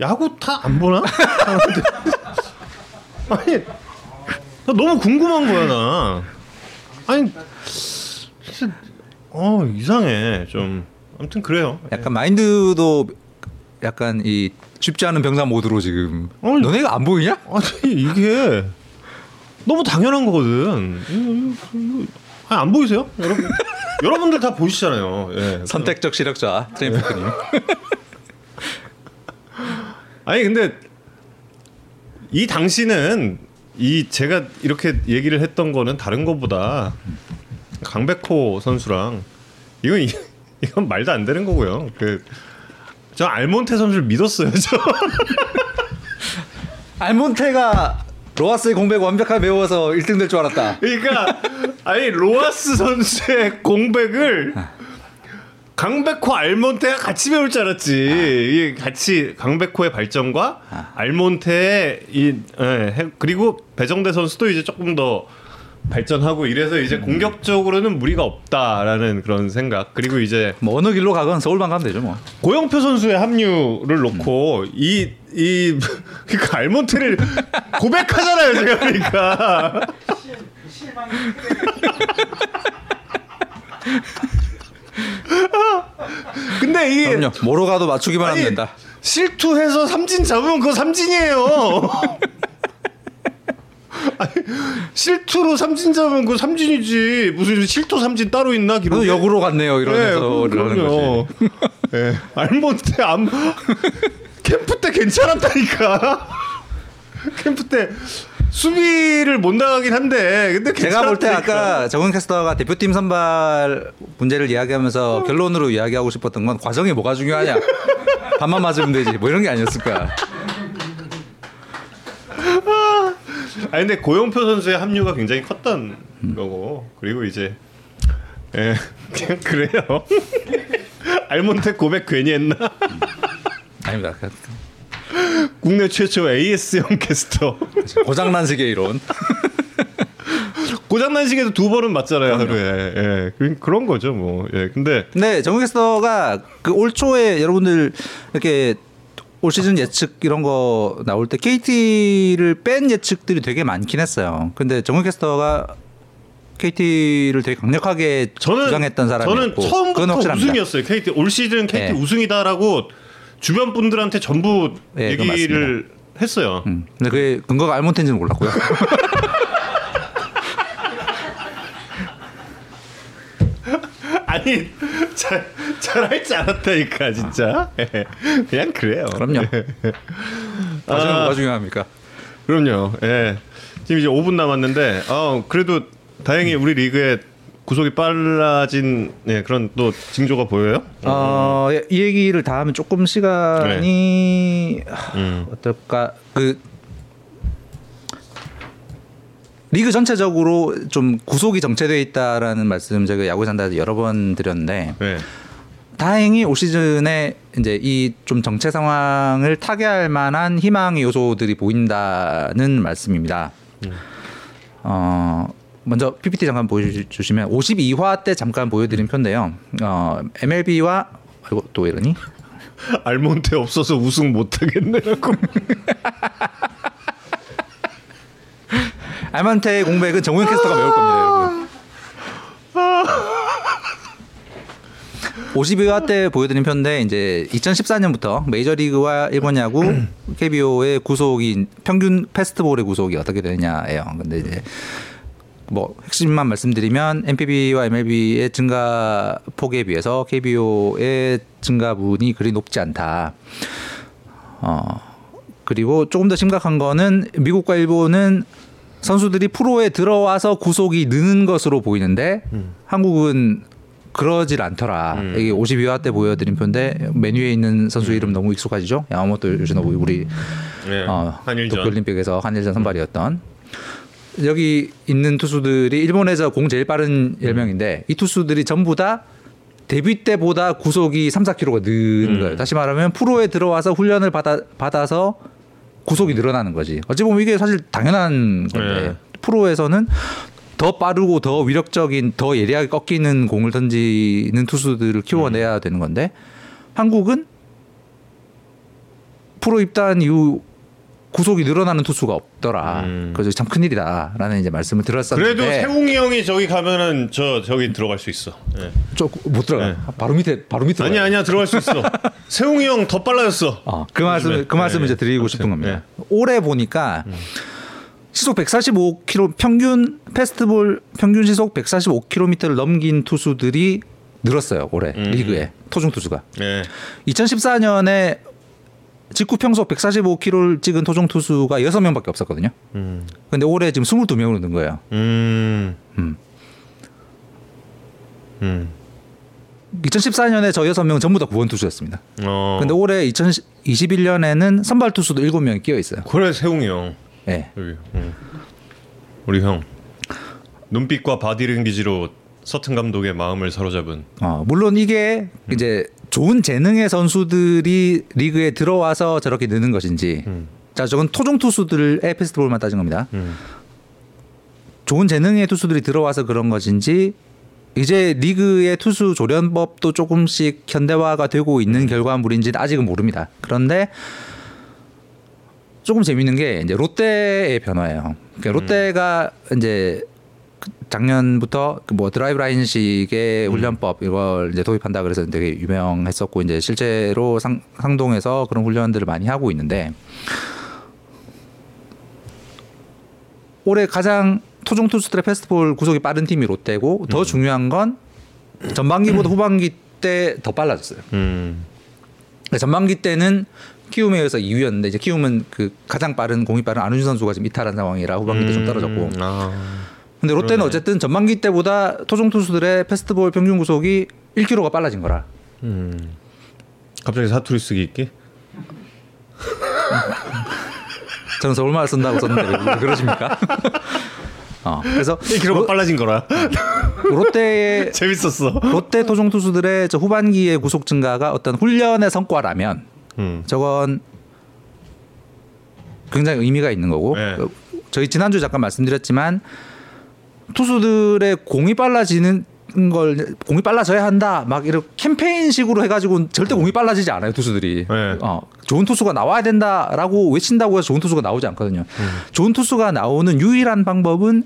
야구 다 안 보나? [LAUGHS] 아니 나 너무 궁금한 거야 나. 아니 진짜 어 이상해 좀. 아무튼 그래요. 약간 마인드도 약간 이 쉽지 않은 병사 모드로 지금 아니, 너네가 안 보이냐? 아니 이게 너무 당연한 거거든. 아니, 안 보이세요? 여러분 [LAUGHS] 여러분들 다 보시잖아요. 예. 선택적 시력자 트레이프크님. [LAUGHS] 아니 근데 이 당시는 이 제가 이렇게 얘기를 했던 거는 다른 거보다 강백호 선수랑 이건 이- [LAUGHS] 이건 말도 안 되는 거고요. 그 저 알몬테 선수를 믿었어요. 저. [LAUGHS] 알몬테가 로하스의 공백 완벽하게 배워서 1등 될 줄 알았다. 그러니까 아니 로하스 선수의 공백을 강백호 알몬테가 같이 배울 줄 알았지. 이게 같이 강백호의 발전과 알몬테의 이 예, 해- 그리고 배정대 선수도 이제 조금 더 발전하고 이래서 이제 공격적으로는 무리가 없다라는 그런 생각. 그리고 이제 뭐 어느 길로 가건 서울만 가면 되죠 뭐. 고영표 선수의 합류를 놓고 이이 [LAUGHS] 그러니까 알몬테를 [LAUGHS] 고백하잖아요, 제가 그러니까. [LAUGHS] 근데 이게 그럼요. 뭐로 가도 맞추기만 하면 아니, 된다. 실투해서 삼진 잡으면 그거 삼진이에요. [LAUGHS] 아니, 실투로 삼진 잡으면 그거 삼진이지. 무슨 실투 삼진 따로 있나 기록? 역으로 갔네요 네, 이러면서 그럼요. 거지. 예. 알몬테 암 캠프 때 괜찮았다니까. [LAUGHS] 캠프 때 수비를 못 나가긴 한데 근데 제가 볼 때. 아까 정은 캐스터가 대표팀 선발 문제를 이야기하면서 결론으로 이야기하고 싶었던 건 과정이 뭐가 중요하냐. [LAUGHS] 반만 맞으면 되지. 뭐 이런 게 아니었을 거야. [LAUGHS] 아니 근데 고영표 선수의 합류가 굉장히 컸던 거고 그리고 이제 예 그냥 [LAUGHS] 그래요. [LAUGHS] 알몬테 고백 괜히 했나? 아닙니다. 국내 최초 AS형 캐스터. 고장난식의 이론. 고장난식에도 두 번은 맞잖아요 하루에. 예, 그- 그런 거죠 뭐. 예, 근데 근데 정우 캐스터가 그 올 초에 여러분들 이렇게 올 시즌 예측 이런 거 나올 때 KT를 뺀 예측들이 되게 많긴 했어요. 근데 정우 캐스터가 KT를 되게 강력하게 저는 주장했던 사람이었고 저는 처음부터. 우승이었어요. KT 올 시즌 KT 네. 우승이다라고 주변 분들한테 전부 네, 얘기를 했어요. 음, 근데 그게 근거가 알몬테인지는 몰랐고요. [LAUGHS] 아니 잘 잘할지 않았다니까 진짜. 그냥 그래요. 그럼요. 과정이 아. 뭐가 중요합니까? 그럼요. 예. 지금 이제 5분 남았는데 어 그래도 다행히 우리 리그에 구속이 빨라진 예, 그런 또 징조가 보여요. 어, 예, 이 얘기를 다 하면 조금 시간이 하, 음. 어떨까 그 리그 전체적으로 좀 구속이 정체돼 있다라는 말씀 제가 야구 산다에서 여러 번 드렸는데 네. 다행히 올 시즌에 이제 이 좀 정체 상황을 타개할 만한 희망의 요소들이 보인다는 말씀입니다. 어 먼저 PPT 잠깐 보여주시면 52화 때 잠깐 보여드린 표인데요. 어 MLB와 아이고 또왜 이러니? 알몬테 없어서 우승 못 하겠네라고. [LAUGHS] 알만테의 공백은 정우영 캐스터가 메울 겁니다, 여러분. [LAUGHS] 52화 때 보여드린 편인데 이제 2014년부터 메이저리그와 일본 야구 KBO의 구속이 평균 패스트볼의 구속이 어떻게 되느냐예요. 근데 이제 뭐 핵심만 말씀드리면 NPB와 MLB의 증가 폭에 비해서 KBO의 증가분이 그리 높지 않다. 어 그리고 조금 더 심각한 거는 미국과 일본은 선수들이 프로에 들어와서 구속이 느는 것으로 보이는데 한국은 그러질 않더라. 이게 52화 때 보여드린 표인데 메뉴에 있는 선수 이름 너무 익숙하시죠? 야마모토 요시노부 우리 네. 어. 도쿄올림픽에서 한일전 선발이었던 여기 있는 투수들이 일본에서 공 제일 빠른 10명인데 이 투수들이 전부 다 데뷔 때보다 구속이 3, 4kg가 는 거예요. 다시 말하면 프로에 들어와서 훈련을 받아, 받아서 구속이 늘어나는 거지. 어찌 보면 이게 사실 당연한 건데 네. 프로에서는 더 빠르고 더 위력적인 더 예리하게 꺾이는 공을 던지는 투수들을 키워내야 되는 건데 한국은 프로 입단 이후 구속이 늘어나는 투수가 없 더라. 음. 그래서 참 큰일이다라는 이제 말씀을 들었었는데 그래도 세웅이 형이 저기 가면은 저 저기 들어갈 수 있어. 예. 저못 들어가. 네. 바로 밑에 바로 밑에 아니야 아니야 들어갈 수 있어. [LAUGHS] 세웅이 형 더 빨라졌어. 어, 그 말씀. 그 말씀을 네, 이제 드리고 싶은 겁니다. 네. 올해 보니까 시속 145km 평균 페스티벌 평균 시속 145km를 넘긴 투수들이 늘었어요 올해 음. 리그에 토종 투수가. 예. 2014년에 직구 평속 145km를 찍은 토종 투수가 6명밖에 없었거든요. 음. 근데 올해 지금 22명으로 는 거예요. 음. 음. 음. 2014년에 저 6명 전부 다 구원 투수였습니다. 어. 근데 올해 2021년에는 선발 투수도 7명이 끼어 있어요. 그래 세웅이 형. 예. 여기. 응. 우리 형. 눈빛과 바디 랭귀지로 서튼 감독의 마음을 사로잡은. 어, 물론 이게 이제 좋은 재능의 선수들이 리그에 들어와서 저렇게 느는 것인지 음. 자 저건 토종 투수들의 패스트볼만 따진 겁니다. 음. 좋은 재능의 투수들이 들어와서 그런 것인지 이제 리그의 투수 조련법도 조금씩 현대화가 되고 있는 결과물인지는 아직은 모릅니다. 그런데 조금 재밌는 게 이제 롯데의 변화예요. 그러니까 롯데가 이제 그 작년부터 그뭐 드라이브 라인식의 훈련법 이걸 이제 도입한다 그래서 되게 유명했었고 이제 실제로 상, 상동에서 그런 훈련들을 많이 하고 있는데 올해 가장 토종 투수들의 페스티벌 구속이 빠른 팀이 롯데고 더 중요한 건 전반기보다 [CLEARS THROAT] 후반기 때 더 빨라졌어요. 음. 그러니까 전반기 때는 키움에 의해서 2위였는데 이제 키움은 그 가장 빠른 공이 빠른 안우진 선수가 지금 이탈한 상황이라 후반기 때좀 떨어졌고. 음. 아. 근데 롯데는 그러네. 어쨌든 전반기 때보다 토종 투수들의 페스티벌 평균 구속이 1kg가 빨라진 거라. 음. 갑자기 사투리 쓰기 있기? 저는 서울 말 쓴다고 썼는데 왜 그러십니까? [LAUGHS] 어, 그래서 1kg가 로- 빨라진 거라. 롯데의 [LAUGHS] 재밌었어. 롯데 토종 투수들의 저 후반기의 구속 증가가 어떤 훈련의 성과라면 음. 저건 굉장히 의미가 있는 거고 네. 어, 저희 지난주 잠깐 말씀드렸지만 투수들의 공이 빨라지는 걸 공이 빨라져야 한다 막 이런 캠페인식으로 해가지고 절대 공이 빨라지지 않아요 투수들이 네. 어, 좋은 투수가 나와야 된다라고 외친다고 해서 좋은 투수가 나오지 않거든요 좋은 투수가 나오는 유일한 방법은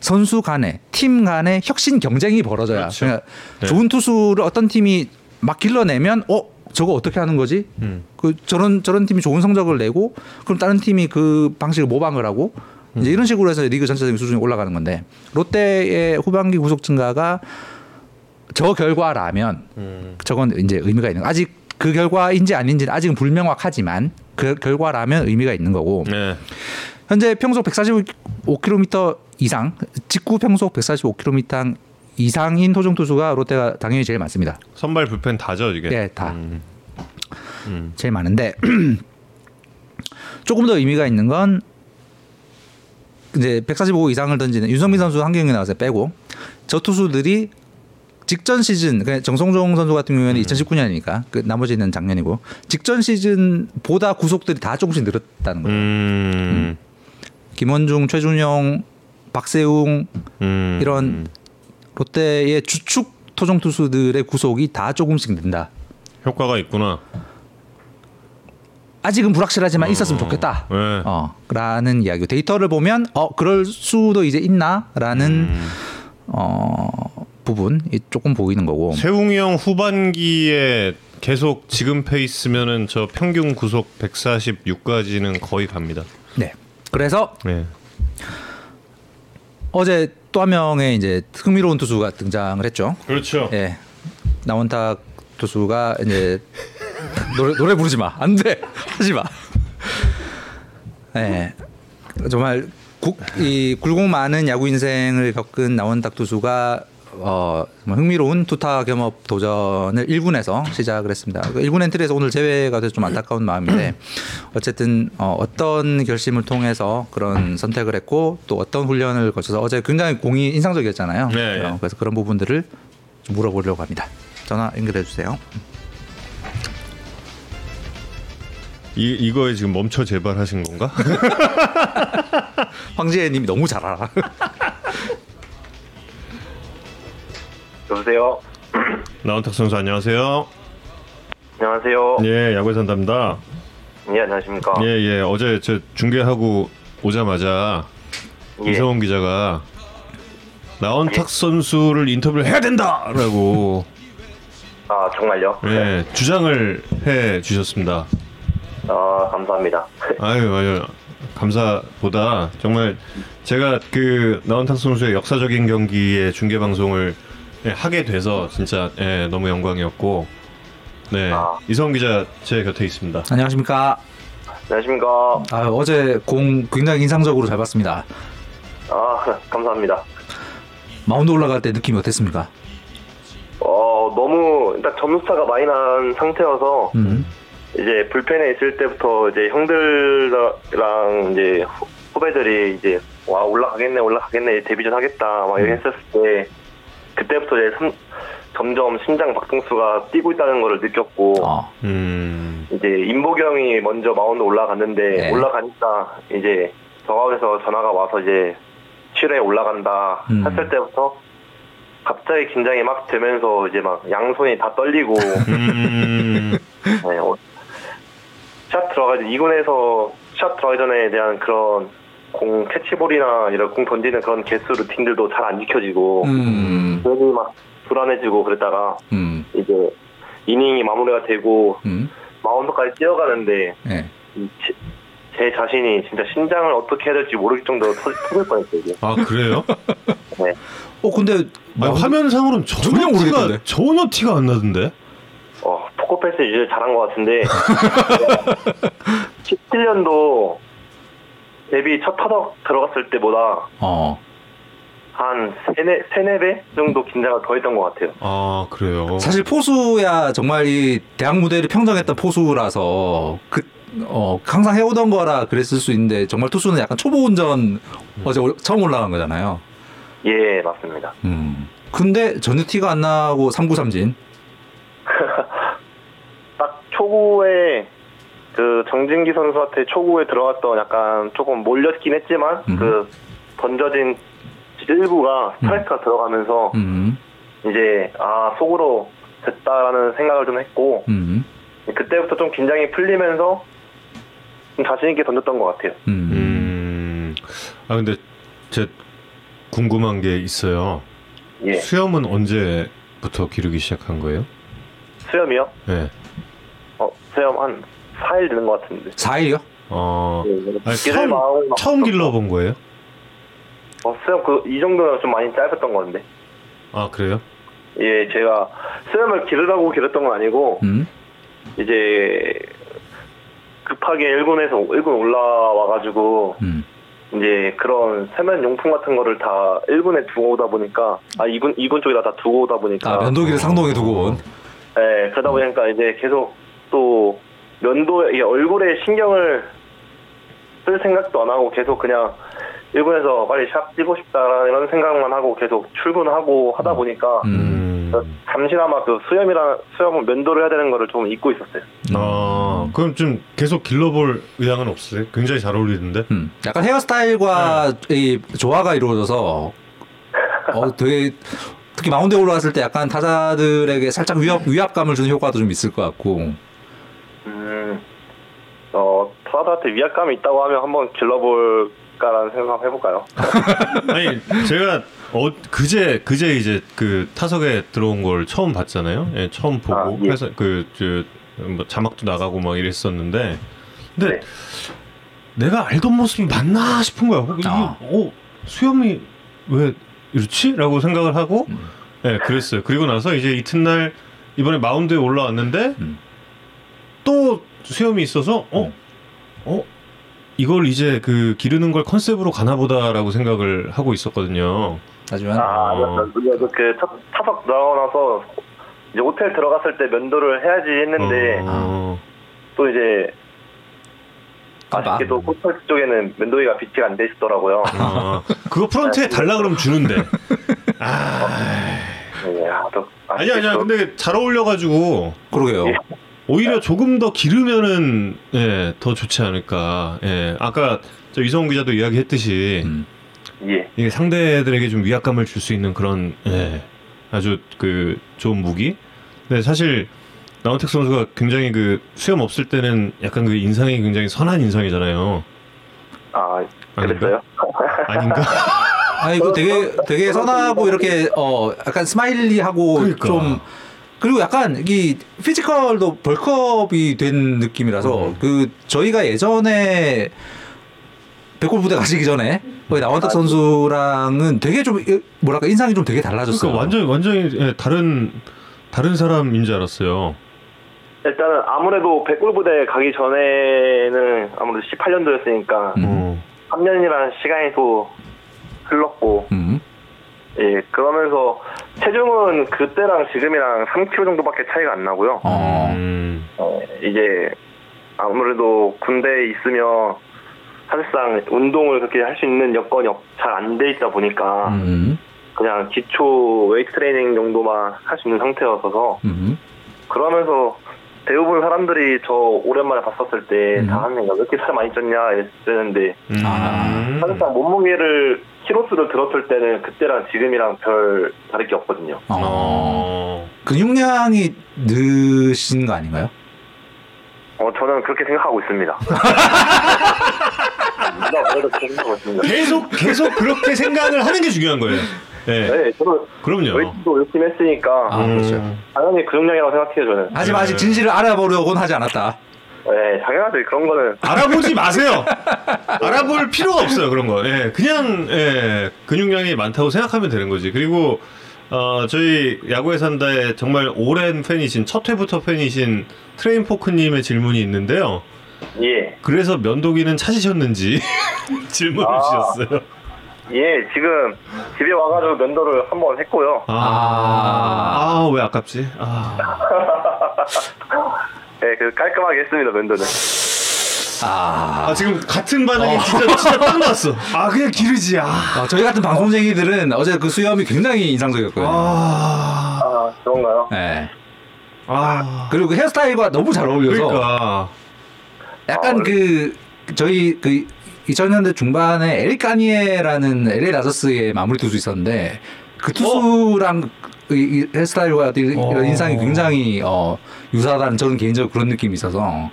선수 간에 팀 간에 혁신 경쟁이 벌어져야 그렇죠. 그러니까 네. 좋은 투수를 어떤 팀이 막 길러내면 어 저거 어떻게 하는 거지? 음. 그 저런 저런 팀이 좋은 성적을 내고 그럼 다른 팀이 그 방식을 모방을 하고 음. 이제 이런 식으로 해서 리그 전체적인 수준이 올라가는 건데 롯데의 후반기 구속 증가가 저 결과라면 음. 저건 이제 의미가 있는 거. 아직 그 결과인지 아닌지는 아직은 불명확하지만 그 결과라면 의미가 있는 거고 네. 현재 평속 145km 이상 직구 평속 145km 이상인 토종 투수가 롯데가 당연히 제일 많습니다. 선발 불펜 다죠 이게. 예, 다. 음. 음. 제일 많은데 [CLEARS THROAT] 조금 더 의미가 있는 건 이제 145 이상을 던지는 윤성민 선수 한 경기 나와서 빼고 저 투수들이 직전 시즌 그러니까 정성종 선수 같은 경우에는 2019년이니까 그 나머지는 작년이고 직전 시즌보다 구속들이 다 조금씩 늘었다는 거예요. 음. 김원중, 최준용, 박세웅 음. 이런 롯데의 주축 토종 투수들의 구속이 다 조금씩 는다. 효과가 있구나. 아직은 불확실하지만 있었으면 좋겠다. 네. 어, 라는 이야기고 데이터를 보면 어 그럴 수도 이제 있나라는 음. 어 부분이 조금 보이는 거고. 세웅이 형 후반기에 계속 지금 페이스면은 저 평균 구속 146까지는 거의 갑니다. 네. 그래서 네. 어제 또 한 명의 이제 흥미로운 투수가 등장을 했죠. 그렇죠. 예. 나원탁 투수가 이제 노래 노래 부르지 마. 안 돼. [LAUGHS] 하지 마. 예. 정말 국, 이 굴곡 많은 야구 인생을 겪은 나원탁 투수가 어, 흥미로운 투타 겸업 도전을 1군에서 시작을 했습니다. 1군 엔트리에서 오늘 제외가 돼서 좀 안타까운 마음인데 [CLEARS THROAT] 어쨌든 어, 어떤 결심을 통해서 그런 선택을 했고 또 어떤 훈련을 거쳐서 어제 굉장히 공이 인상적이었잖아요. 네, 어, 네. 그래서 그런 부분들을 좀 물어보려고 합니다. 전화 연결해 주세요. 이 이거에 지금 멈춰 재발하신 건가? [LAUGHS] 황지혜 님이 너무 잘 알아. [LAUGHS] 여보세요. 나원탁 선수 안녕하세요. 안녕하세요. 예, 야구의 산답니다. 예, 안녕하십니까. 예, 예. 어제 저 중계하고 오자마자 예. 이성훈 기자가 나원탁 선수를 인터뷰를 해야 된다라고 아 정말요? 예, 주장을 해 주셨습니다. 아 감사합니다. [LAUGHS] 아유, 아유. 감사보다 정말 제가 그 나원탁 선수의 역사적인 경기의 중계 방송을 예, 하게 돼서 진짜 예, 너무 영광이었고 네 아. 이성 기자 제 곁에 있습니다. 안녕하십니까. 안녕하십니까. 아, 어제 공 굉장히 인상적으로 잘 봤습니다. 아 [LAUGHS] 감사합니다. 마운드 올라갈 때 느낌이 어땠습니까? 어 너무 일단 점수차가 많이 난 상태여서 음. 이제 불펜에 있을 때부터 이제 형들랑 이제 후- 후배들이 이제 와 올라가겠네 올라가겠네 데뷔전 하겠다 막 이렇게 음. 했었을 때 그때부터 이제 삼- 점점 심장 박동수가 뛰고 있다는 걸 느꼈고 어. 음, 이제 임보경이 먼저 마운드 올라갔는데 네. 올라가니까 이제 저하에서 전화가 와서 이제 7회 올라간다 음. 했을 때부터 갑자기 긴장이 막 되면서 이제 막 양손이 다 떨리고 음, 네, 어, 샷 들어가지 2군에서 샷 들어가기 전에 대한 그런 공 캐치볼이나 이런 공 던지는 그런 개수 루틴들도 잘 안 지켜지고 음. 괜히 막 불안해지고 그랬다가 음. 이제 이닝이 마무리가 되고 음. 마운드까지 뛰어가는데 예. 이 제, 제 자신이 진짜 심장을 어떻게 해야 될지 모를 정도로 터, 터질 뻔했어요. 이게. 아 그래요? [LAUGHS] 네. 어 근데 아니, 화면상으로는 전혀 전혀 티가 모르겠던데. 전혀 티가 안 나던데. 어, 포커페이스 유지를 잘한 것 같은데 [LAUGHS] 17년도 데뷔 첫 타석 들어갔을 때보다 어. 한 세네 세네 배 정도 긴장을 더 했던 것 같아요. 아 그래요. 사실 포수야 정말 이 대학 무대를 평정했던 포수라서 그 어, 항상 해오던 거라 그랬을 수 있는데 정말 투수는 약간 초보 운전 어제 올- 처음 올라간 거잖아요. 예, 맞습니다. 음. 근데 전혀 티가 안 나고 3구 삼진. [LAUGHS] 딱 초구에 그 정진기 선수한테 초구에 들어갔던 약간 조금 몰렸긴 했지만 음. 그 던져진 1구가 스트라이크가 들어가면서 음. 이제 아 속으로 됐다라는 생각을 좀 했고 음. 그때부터 좀 긴장이 풀리면서 좀 자신 있게 던졌던 것 같아요. 음. 음. 아 근데 제 궁금한 게 있어요. 예. 수염은 언제부터 기르기 시작한 거예요? 수염이요? 네. 어, 수염 한 4일 되는 것 같은데. 4일이요? 어, 예, 아니, 기를 처음, 처음 길러본 거예요? 어, 수염 그, 이 정도면 좀 많이 짧았던 건데. 아, 그래요? 예, 제가 수염을 기르라고 기르던 건 아니고, 음. 이제, 급하게 일본에서, 일본 올라와가지고, 음. 이제 그런 세면 용품 같은 거를 다 일본에 두고 오다 보니까, 아, 이군, 이군 쪽에다 다 두고 오다 보니까. 아, 면도기를 상동에 두고 온. 예, 그러다 보니까 이제 계속 또 면도에 이 얼굴에 신경을 쓸 생각도 안 하고 계속 그냥 일본에서 빨리 샵 뛰고 싶다라는 이런 생각만 하고 계속 출근하고 하다 보니까 음. 음. 잠시나마 그 수염이랑 수염 면도를 해야 되는 거를 좀 잊고 있었어요. 아, 그럼 좀 계속 길러볼 의향은 없으세요? 굉장히 잘 어울리는데? 음. 약간 헤어스타일과 이 조화가 이루어져서 어 되게 특히 마운드에 올라왔을 때 약간 타자들에게 살짝 위압 위압감을 주는 효과도 좀 있을 것 같고. 음, 어, 타자한테 위압감이 있다고 하면 한번 길러볼까라는 생각 해볼까요? [LAUGHS] 아니, 제가 어, 그제, 그제 이제 그 타석에 들어온 걸 처음 봤잖아요? 예, 처음 보고. 아, 예. 그래서 그, 저, 뭐 자막도 나가고 막 이랬었는데. 근데 네. 내가 알던 모습이 맞나 싶은 거야. 아. 어, 수염이 왜 이렇지? 라고 생각을 하고, 음. 예, 그랬어요. 그리고 나서 이제 이튿날 이번에 마운드에 올라왔는데, 음. 또 수염이 있어서, 어? 음. 어? 이걸 이제 그 기르는 걸 컨셉으로 가나 보다라고 생각을 하고 있었거든요. 하지만 아, 어. 그 첫, 타석 나오고 나서 이제 호텔 들어갔을 때 면도를 해야지 했는데 어, 또 이제. 아쉽게도 호텔 쪽에는 면도기가 비치가 안돼 있더라고요. 어, 그거 프런트에 달라 그러면 주는데. [LAUGHS] 아, 네, 아, 또 아니 아니야. 근데 잘 어울려가지고 그러게요. 예. 오히려 조금 더 기르면은 예, 더 좋지 않을까. 예, 아까 저 이성훈 기자도 이야기했듯이 음. 예. 이게 상대들에게 좀 위압감을 줄 수 있는 그런 예, 아주 그 좋은 무기. 근데 사실 나원탁 선수가 굉장히 그 수염 없을 때는 약간 그 인상이 굉장히 선한 인상이잖아요. 아, 아닌가? 그랬어요? [LAUGHS] 아닌가? 아 이거 되게 되게 선하고 이렇게 어 약간 smiley하고 그러니까. 좀 그리고 약간 이 피지컬도 벌크업이 된 느낌이라서 음. 그 저희가 예전에 백골 부대 가시기 전에 거기 나원탁 선수랑은 되게 좀 이- 뭐랄까 인상이 좀 되게 달라졌어요. 그러니까 완전히 완전히 예, 다른 다른 사람인 줄 알았어요. 일단은 아무래도 백골 부대 가기 전에는 아무래도 18년도였으니까 음. 어. 3년이라는 시간이 또 흘렀고 음. 예 그러면서 체중은 그때랑 지금이랑 3kg 정도밖에 차이가 안 나고요. 어. 음. 어, 이제 아무래도 군대에 있으면 사실상 운동을 그렇게 할 수 있는 여건이 잘 안 돼 있다 보니까 음. 그냥 기초 웨이트 트레이닝 정도만 할 수 있는 상태여서 음. 그러면서 대부분 사람들이 저 오랜만에 봤었을 때 음. 다 하는 왜 이렇게 살 많이 쪘냐 이랬는데 음. 아. 사실상 몸무게를 키로수를 들었을 때는 그때랑 지금이랑 별 다를 게 없거든요. 어. 어. 근육량이 느신 거 아닌가요? 어 저는 그렇게 생각하고 있습니다. [LAUGHS] 누가 뭐래도 그렇게 생각하고 있습니다. 계속 계속 그렇게 생각을 하는 게 중요한 거예요. 네. 네, 저는 그럼요. 웨이트도 열심히 했으니까 아, 그렇죠. 음. 당연히 근육량이라고 생각해요 저는. 하지만 네. 아직 진실을 알아보려고는 하지 않았다. 네, 당연하죠 그런 거는 알아보지 [LAUGHS] 마세요. 알아볼 필요가 없어요 그런 거. 예, 그냥 예, 근육량이 많다고 생각하면 되는 거지. 그리고 어, 저희 야구에 산다의 정말 오랜 팬이신 첫 회부터 팬이신 트레인 포크님의 질문이 있는데요. 예, 그래서 면도기는 찾으셨는지 [LAUGHS] 질문을 아. 주셨어요. 예 지금 집에 와가지고 면도를 한 번 했고요. 아, 아, 왜 아깝지? 아, 네, [LAUGHS] 그 깔끔하게 했습니다 면도는. 아. 아 지금 같은 반응이 진짜 진짜 딱 나왔어. 아 그냥 기르지. 아, 어, 저희 같은 방송쟁이들은 어제 그 수염이 굉장히 인상적이었거든요. 아, 아 그런가요? 네. 아. 그리고 그 헤어스타일과 너무 잘 어울려서 그러니까. 약간 아, 그 저희 그 2000년대 중반에 에릭 가니에라는 LA 다저스의 마무리 투수 있었는데 그 투수랑 이, 이 헤어스타일과 이- 어. 이런 인상이 굉장히 어, 유사하다는 저는 개인적으로 그런 느낌이 있어서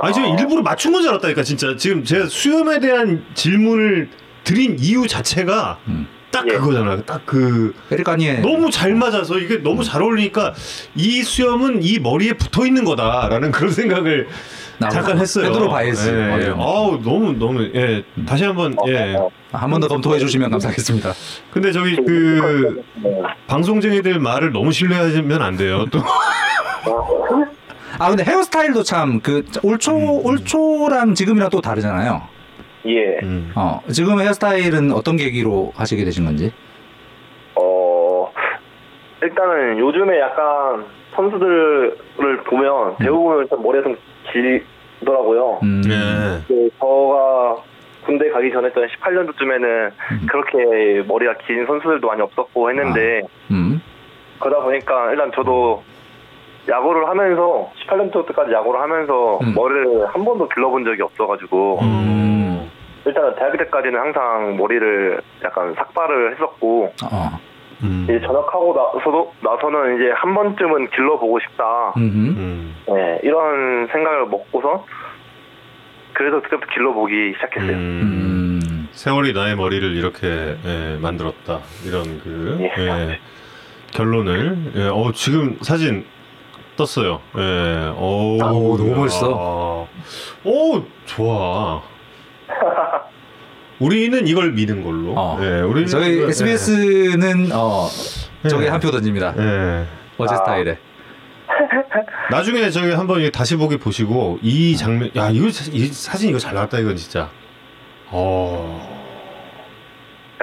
아니 제가 일부러 맞춘 건 줄 알았다니까 진짜 지금 제가 수염에 대한 질문을 드린 이유 자체가 음. 딱 예. 그거잖아. 딱그 에릭 가니에 너무 잘 맞아서 이게 너무 잘 어울리니까 이 수염은 이 머리에 붙어 있는 거다라는 그런 생각을 잠깐 했어요. 페드로 바에즈 예, 뭐 예. 아우 너무 너무 예 다시 한번 예. 어, 한번 더 검토해 주시면 감사하겠습니다. 근데 저기 그 네. 방송쟁이들 말을 너무 신뢰하면 안 돼요. 또 [LAUGHS] 아 근데 헤어스타일도 참 그 올초 음. 올초랑 지금이랑 또 다르잖아요. 예. 음. 어 지금 헤어스타일은 어떤 계기로 하시게 되신 건지? 어, 일단은 요즘에 약간 선수들을 보면 대부분 좀 머리가 좀 길더라고요. 음. 예. 그 저가 군대 가기 전했던 18년도쯤에는 음. 그렇게 머리가 긴 선수들도 많이 없었고 했는데 음. 그러다 보니까 일단 저도 야구를 하면서 18년도 때까지 야구를 하면서 음. 머리를 한 번도 길러본 적이 없어가지고 음. 일단은 대학교 때까지는 항상 머리를 약간 삭발을 했었고 어. 음. 이제 전역하고 나서도 나서는 이제 한 번쯤은 길러보고 싶다. 음. 음. 네, 이런 생각을 먹고서 그래서 그때부터 길러보기 시작했어요. 음. 음. 세월이 나의 머리를 이렇게 예, 만들었다 이런 그 예. 예, 결론을 예, 어 지금 사진 떴어요. 예, 오, 아우, 너무 멋있어. 아, 오 좋아. [LAUGHS] 우리는 이걸 미는 걸로. 어. 예, 우리 저희 SBS는 어 저기 예. 한표 던집니다. 예. 어제 아. 스타일에. 나중에 저기 한번 다시 보기 보시고 이 장면, 야 이거 사- 이 사진 이거 잘 나왔다 이건 진짜. 어.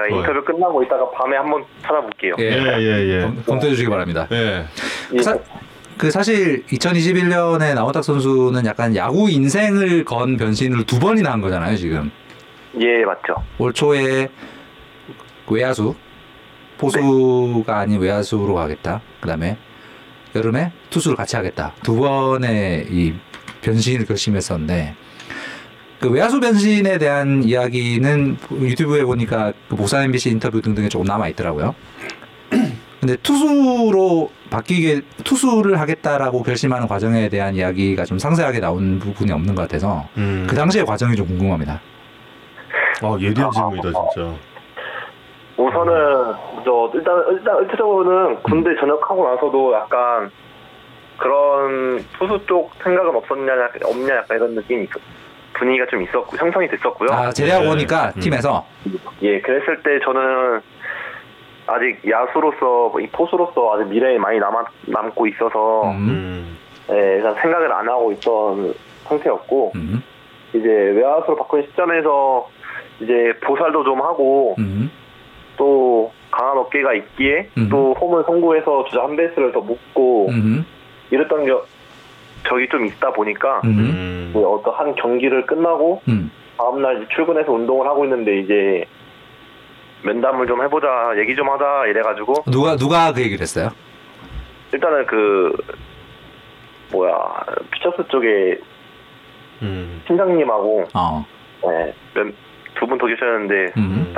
인터뷰 끝나고 이따가 밤에 한번 찾아볼게요. 예. 예예 예. 검- 검토해 주시기 바랍니다. 예. 예. 사, 그 사실 2021년에 나원탁 선수는 약간 야구 인생을 건 변신을 두 번이나 한 거잖아요 지금. 예, 맞죠. 올 초에 외야수 포수가 아닌 외야수로 가겠다. 그다음에 여름에 투수를 같이 하겠다. 두 번의 이 변신을 결심했었는데 그 외야수 변신에 대한 이야기는 유튜브에 보니까 그 보산 MBC 인터뷰 등등에 조금 남아 있더라고요. [CLEARS THROAT] 근데 투수로 바뀌게 투수를 하겠다라고 결심하는 과정에 대한 이야기가 좀 상세하게 나온 부분이 없는 것 같아서 음. 그 당시의 과정이 좀 궁금합니다. 아 예리한 질문이다 진짜. 우선은 저 일단 일단 일차적으로는 군대 전역하고 나서도 약간 그런 투수 쪽 생각은 없었냐 없냐 약간 이런 느낌이 있, 분위기가 좀 있었고 형성이 됐었고요. 아 제대하고 네. 오니까 음. 팀에서 예, 그랬을 때 저는 아직 야수로서 이 포수로서 아직 미래에 많이 남아 남고 있어서 음, 음. 예, 일단 생각을 안 하고 있던 상태였고 음, 이제 외야수로 바꾼 시점에서 이제 보살도 좀 하고 음, 또 강한 어깨가 있기에 음. 또 홈을 성구해서 주자 한 베이스를 더 묶고 음, 이랬던 게 적이 좀 있다 보니까 음, 음. 이제 어떤 한 경기를 끝나고 음. 다음날 출근해서 운동을 하고 있는데 이제 면담을 좀 해보자 얘기 좀 하자 이래가지고 누가 누가 그 얘기를 했어요? 일단은 그 뭐야 피처스 쪽에 음. 팀장님하고 어, 두 분 더 계셨는데 음,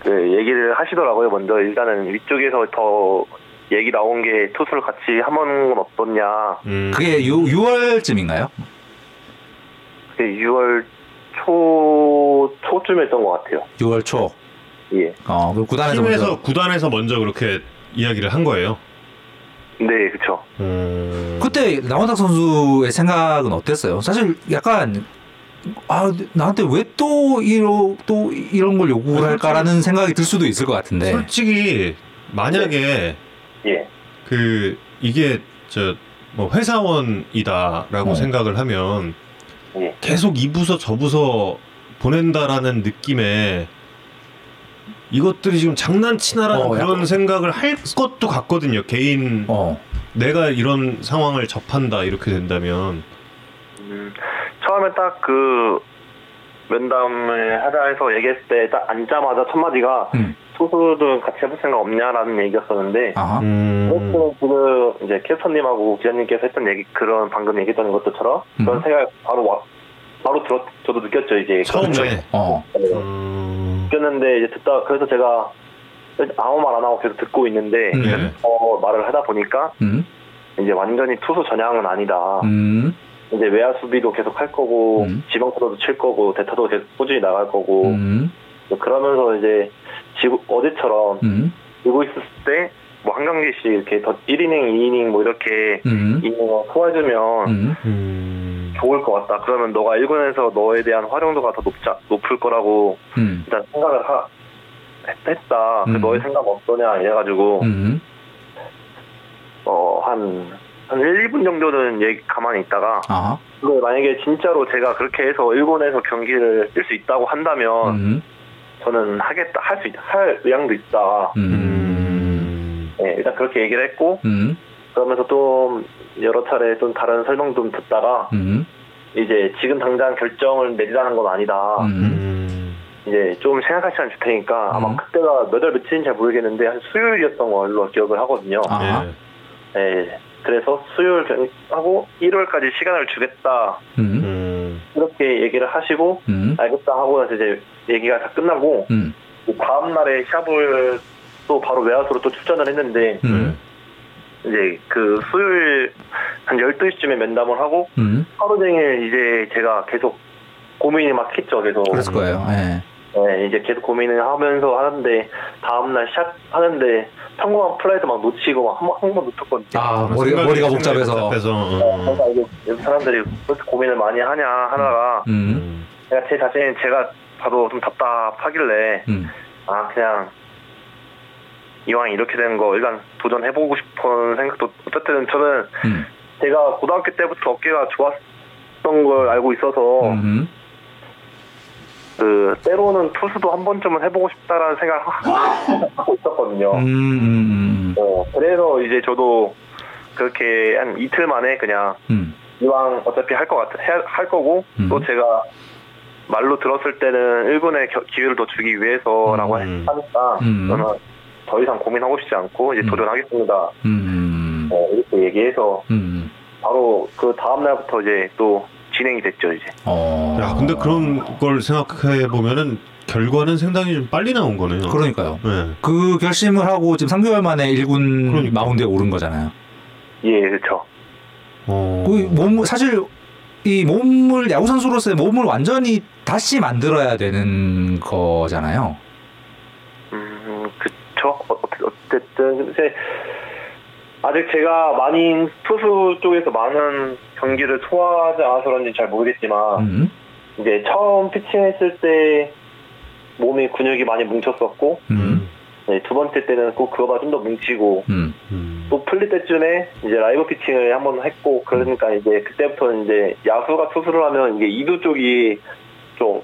그 얘기를 하시더라고요 먼저 일단은 위쪽에서 더 얘기 나온 게 투수를 같이 하는 건 어떻냐 음. 그게 6, 6월쯤인가요? 그게 6월 초 초쯤이었던 것 같아요 6월 초. 예 어, 그 구단에서 팀에서 먼저. 구단에서 먼저 그렇게 이야기를 한 거예요. 네, 그쵸. 음. 그때 나원탁 선수의 생각은 어땠어요? 사실 약간 아 나한테 왜 또 이러 또 이런 걸 요구를 할까라는 생각이 들 수도 있을 것 같은데. 솔직히 만약에 예. 그 이게 저 뭐 회사원이다라고 어. 생각을 하면 예. 계속 이 부서 저 부서 보낸다라는 느낌에 이것들이 지금 장난치나라는 어, 그런 약간- 생각을 할 것도 같거든요. 개인 어, 내가 이런 상황을 접한다 이렇게 된다면 음, 처음에 딱 그 면담을 하자 해서 얘기했을 때 딱 앉자마자 첫 마디가 음, 투수들 같이 해볼 생각 없냐라는 얘기였었는데 음. 그래서 지금 이제 캐스터님하고 기자님께서 했던 얘기 그런 방금 얘기했던 것처럼 그런 음. 생각 바로 와, 바로 들었 저도 느꼈죠 이제 처음에 어. 음. 느꼈는데 이제 듣다 그래서 제가 아무 말 안 하고 계속 듣고 있는데 음. 네. 어, 말을 하다 보니까 음, 이제 완전히 투수 전향은 아니다. 음, 이제 외야 수비도 계속 할 거고 음. 지방 타도도 칠 거고 대타도 계속 꾸준히 나갈 거고 음, 그러면서 이제 지고 어제처럼 음. 지고 있었을 때 뭐 한 경기씩 이렇게 더 1이닝, 2이닝 뭐 이렇게 음. 이닝을 소화해주면 음. 음. 좋을 것 같다. 그러면 너가 1군에서 너에 대한 활용도가 더 높자, 높을 거라고 음. 일단 생각을 하, 했, 했다. 그 음. 너의 생각 어떠냐 이래가지고 음. 어, 한, 한 1, 2분 정도는 얘기 가만히 있다가 아. 그걸 만약에 진짜로 제가 그렇게 해서 1군에서 경기를 뛸 수 있다고 한다면 음. 저는 하겠다, 할수 있다, 할 의향도 있다. 음. 네, 일단 그렇게 얘기를 했고 음. 그러면서 좀 여러 차례 좀 다른 설명 좀 듣다가 음. 이제 지금 당장 결정을 내리라는 건 아니다. 음. 음. 이제 좀 생각할 시간 줄 테니까 아마 음. 그때가 몇 월 며칠인지 잘 모르겠는데 한 수요일이었던 걸로 기억을 하거든요. 아. 예. 네, 그래서 수요일 경- 하고 1월까지 시간을 주겠다 음. 음. 이렇게 얘기를 하시고 음. 알겠다 하고 나서 이제 얘기가 다 끝나고 음. 그 다음 날에 샵을 또 바로 외야수로 또 출전을 했는데 음. 이제 그 수요일 한 12시쯤에 면담을 하고 음. 하루 종일 이제 제가 계속 고민이 막 했죠 계속 그랬을 거예요. 예. 네, 이제 계속 고민을 하면서 하는데 다음날 시합 하는데 평범한 플라이도 막 놓치고 막 한번 놓쳤거든요 아, 머리가 머리가 복잡해서. 복잡해서. 이게 여기 사람들이 왜 이렇게 고민을 많이 하냐 하다가 음. 음. 제가 제 자신 제가 봐도 좀 답답하길래 음. 아 그냥 이왕 이렇게 된거 일단 도전해보고 싶은 생각도 어쨌든 저는 음. 제가 고등학교 때부터 어깨가 좋았던 걸 알고 있어서 음. 그 때로는 투수도 한 번쯤은 해보고 싶다라는 생각을 하고 있었거든요. 음. 음. 어, 그래서 이제 저도 그렇게 한 이틀 만에 그냥 음. 이왕 어차피 할 것 같아 해- 할 거고 음. 또 제가 말로 들었을 때는 일본에 겨- 기회를 더 주기 위해서라고 음. 하니까 음. 저는 더 이상 고민하고 싶지 않고 이제 음. 도전하겠습니다. 음. 어, 이렇게 얘기해서 음. 바로 그 다음 날부터 이제 또 진행이 됐죠 이제. 어. 야, 근데 그런 걸 생각해 보면은 결과는 상당히 좀 빨리 나온 거네요. 그러니까요. 네. 그 결심을 하고 지금 3개월 만에 1군 그러니까. 마운드에 오른 거잖아요. 예, 그렇죠. 어. 그 몸, 사실 이 몸을 야구 선수로서의 몸을 완전히 다시 만들어야 되는 거잖아요. 음, 그쵸. 어, 어- 어쨌든 이제 아직 제가 많이 투수 쪽에서 많은 경기를 소화하지 않아서 그런지 잘 모르겠지만 음. 이제 처음 피칭했을 때 몸이 근육이 많이 뭉쳤었고 음. 네, 두 번째 때는 꼭 그거보다 좀더 뭉치고 음. 음. 또 풀릴 때쯤에 이제 라이브 피칭을 한번 했고 그러니까 이제 그때부터 이제 야수가 투수를 하면 이게 이두 쪽이 좀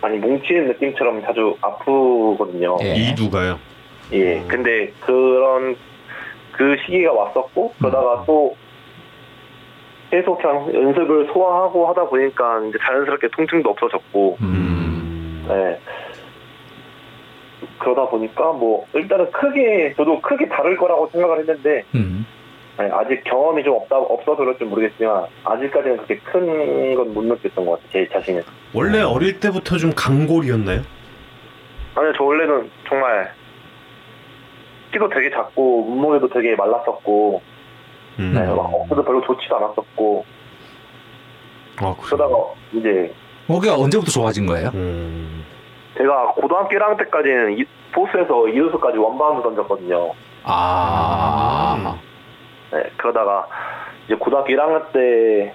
많이 뭉치는 느낌처럼 자주 아프거든요. 예. 이두가요. 예. 음. 근데 그런 그 시기가 왔었고 그러다가 또 계속 그냥 연습을 소화하고 하다 보니까 이제 자연스럽게 통증도 없어졌고 음. 네. 그러다 보니까 뭐 일단은 크게 저도 크게 다를 거라고 생각을 했는데 음. 네, 아직 경험이 좀 없다 없어서 그럴지 모르겠지만 아직까지는 그렇게 큰 건 못 느꼈던 것 같아요 제 자신은 원래 어릴 때부터 좀 강골이었나요? 아니 저 원래는 정말 키도 되게 작고 몸무게도 되게 말랐었고 음. 네, 막 어깨도 별로 좋지도 않았었고 아, 그러다가 이제 어깨가 언제부터 좋아진 거예요? 음. 제가 고등학교 1학년 때까지는 이, 포수에서 이루수까지 원바운드 던졌거든요. 아. 네, 그러다가 이제 고등학교 1학년 때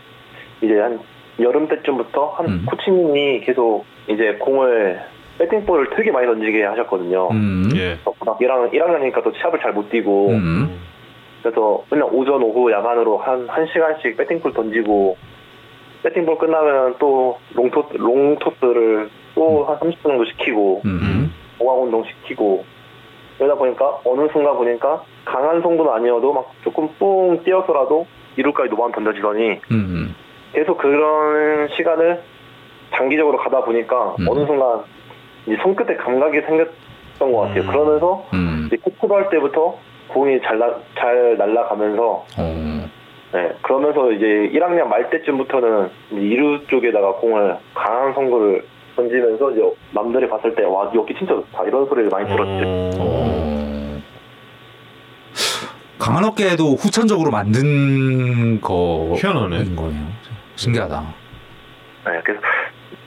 이제 한 여름 때쯤부터 한 음. 코치님이 계속 이제 공을 배팅볼을 되게 많이 던지게 하셨거든요. 음. 예. 그래서 고등학교 1학년, 1학년이니까 또 시합을 잘 못 뛰고 음. 그래서 맨날 오전 오후 야간으로 한, 한 시간씩 배팅볼 던지고 배팅볼 끝나면 또 롱토, 롱토스를 또 한 30분 정도 시키고 음. 공학 운동 시키고 그러다 보니까 어느 순간 보니까 강한 송구는 아니어도 막 조금 뿡 뛰어서라도 이루까지 노반 던져지더니 음. 계속 그런 시간을 장기적으로 가다 보니까 음. 어느 순간 이제 손끝에 감각이 생겼던 것 같아요. 음. 그러면서 음. 이제 캐치볼 때부터 공이 잘, 나, 잘 날아가면서 어. 네, 그러면서 이제 1학년 말 때쯤부터는 이루 쪽에다가 공을 강한 송구를 던지면서 이제 남들이 봤을 때 와 여기 진짜 좋다 이런 소리를 많이 들었죠. 어. 강한 어깨도 후천적으로 만든 거인 희한하네. 거예요. 신기하다. 네, 그래서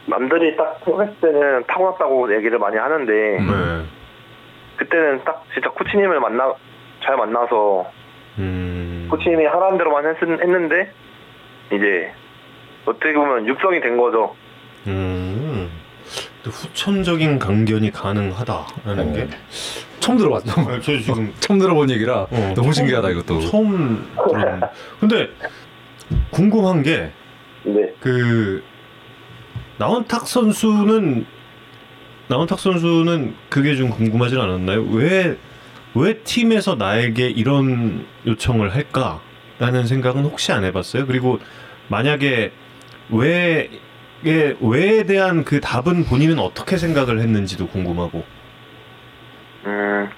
남들이 딱 생각했을 때는 타고났다고 얘기를 많이 하는데 음. 네. 그때는 딱 진짜 코치님을 만나 잘 만나서 음. 코치님이 하라는 대로만 했, 했는데 이제 어떻게 보면 육성이 된 거죠. 음. 후천적인 강견이 가능하다라는 게. 처음 들어봤어. 아, 저 지금 [LAUGHS] 처음 들어본 얘기라 어, 너무 처음- 신기하다 이것도. 처음 들었는데. 근데 궁금한 게 네. 그 나원탁 선수는 나원탁 선수는 그게 좀 궁금하진 않았나요? 왜 왜 팀에서 나에게 이런 요청을 할까라는 생각은 혹시 안 해봤어요? 그리고 만약에 왜에 왜에 대한 그 답은 본인은 어떻게 생각을 했는지도 궁금하고. 음,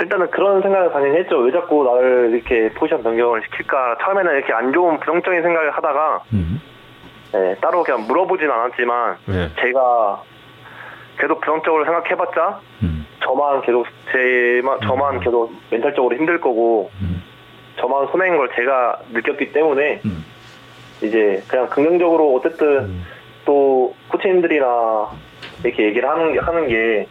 일단은 그런 생각을 당연히 했죠. 왜 자꾸 나를 이렇게 포지션 변경을 시킬까. 처음에는 이렇게 안 좋은 부정적인 생각을 하다가, 음. 예, 따로 그냥 물어보진 않았지만, 네. 제가 계속 부정적으로 생각해봤자, 음. 저만 계속, 제만, 저만 음. 계속 멘탈적으로 힘들 거고, 음. 저만 손해인 걸 제가 느꼈기 때문에, 음. 이제 그냥 긍정적으로 어쨌든 음. 또 코치님들이나 이렇게 얘기를 하는 게, 하는 게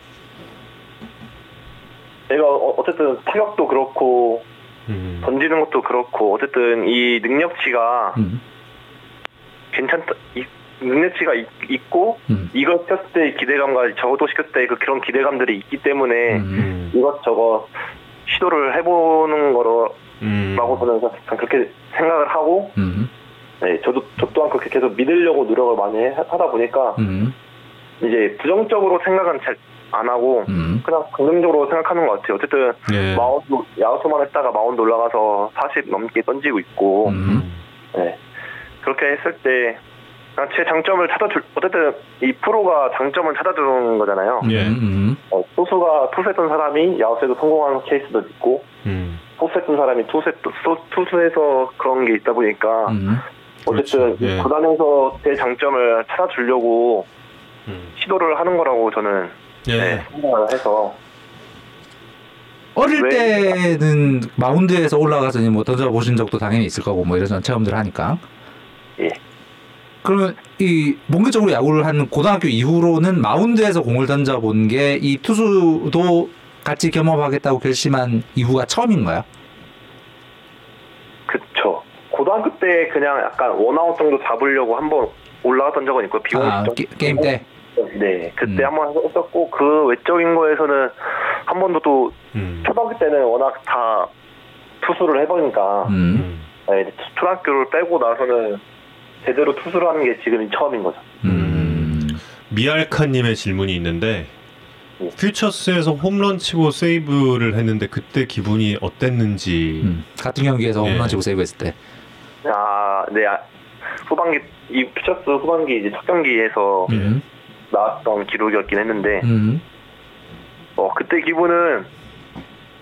내가 어- 어쨌든 타격도 그렇고 음. 던지는 것도 그렇고 어쨌든 이 능력치가 음. 괜찮다 이 능력치가 있, 있고 음. 이걸 시켰을 때의 기대감과 저것도 시켰을 때 그 그런 기대감들이 있기 때문에 음. 음. 이것저것 시도를 해보는 거라고 음. 저는 그렇게 생각을 하고 음. 네, 저도 저 또한 그렇게 계속 믿으려고 노력을 많이 해- 하다 보니까 음. 이제 부정적으로 생각은 잘 안 하고 음. 그냥 긍정적으로 생각하는 것 같아요. 어쨌든 예. 마운드 야수만 했다가 마운드 올라가서 40 넘게 던지고 있고 음. 네. 그렇게 했을 때 그냥 제 장점을 찾아줄 어쨌든 이 프로가 장점을 찾아주는 거잖아요. 예. 음. 어, 투수가 투수했던 사람이 야수에도 성공한 케이스도 있고 음. 포수했던 사람이 투수 투수에서 그런 게 있다 보니까 음. 어쨌든 그렇죠. 예. 구단에서 제 장점을 찾아주려고 음. 시도를 하는 거라고 저는 예. 네, 생각을 해서 어릴 왜? 때는 마운드에서 올라가서 뭐 던져 보신 적도 당연히 있을 거고 뭐 이런 체험들을 하니까. 예. 그러면 이 본격적으로 야구를 한 고등학교 이후로는 마운드에서 공을 던져 본 게 이 투수도 같이 겸업하겠다고 결심한 이후가 처음인가요? 그쵸. 고등학교 때 그냥 약간 원아웃 정도 잡으려고 한번 올라갔던 적은 있고 비공 아, 게, 게임 때. 네 그때 음. 한번 했었고 그 외적인 거에서는 한 번도 또 음. 초등학교 때는 워낙 다 투수를 해보니까 음. 음. 네, 초등학교를 빼고 나서는 제대로 투수를 하는 게 지금이 처음인 거죠. 음. 미알카님의 질문이 있는데 예. 퓨처스에서 홈런 치고 세이브를 했는데 그때 기분이 어땠는지 음. 같은 경기에서 예. 홈런 치고 세이브했을 때. 아, 네. 아, 후반기 이 퓨처스 후반기 이제 첫 경기에서 음. 나왔던 기록이었긴 했는데 음. 어 그때 기분은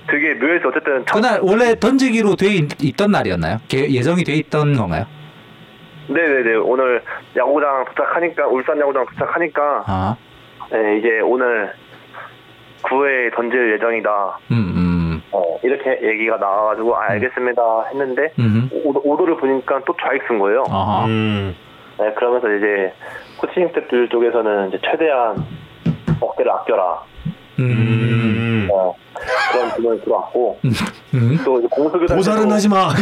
되게 묘해서 어쨌든 첫- 그날 원래 던지기로 돼 있, 있던 날이었나요? 게- 예정이 돼 있던 건가요? 네네네 오늘 야구장 도착하니까 울산 야구장 도착하니까 아. 네, 이제 오늘 9회 던질 예정이다 음. 음. 어, 이렇게 얘기가 나와가지고 아, 알겠습니다 했는데 음. 오, 오도를 보니까 또 좌익수인 거예요 아하. 음. 네, 그러면서 이제 코칭 스태프들 쪽에서는 이제 최대한 어깨를 아껴라 음. 음. 어, 그런 질문이 들어왔고 음. 또 이제 공수교대 보살은 하지 마. [LAUGHS]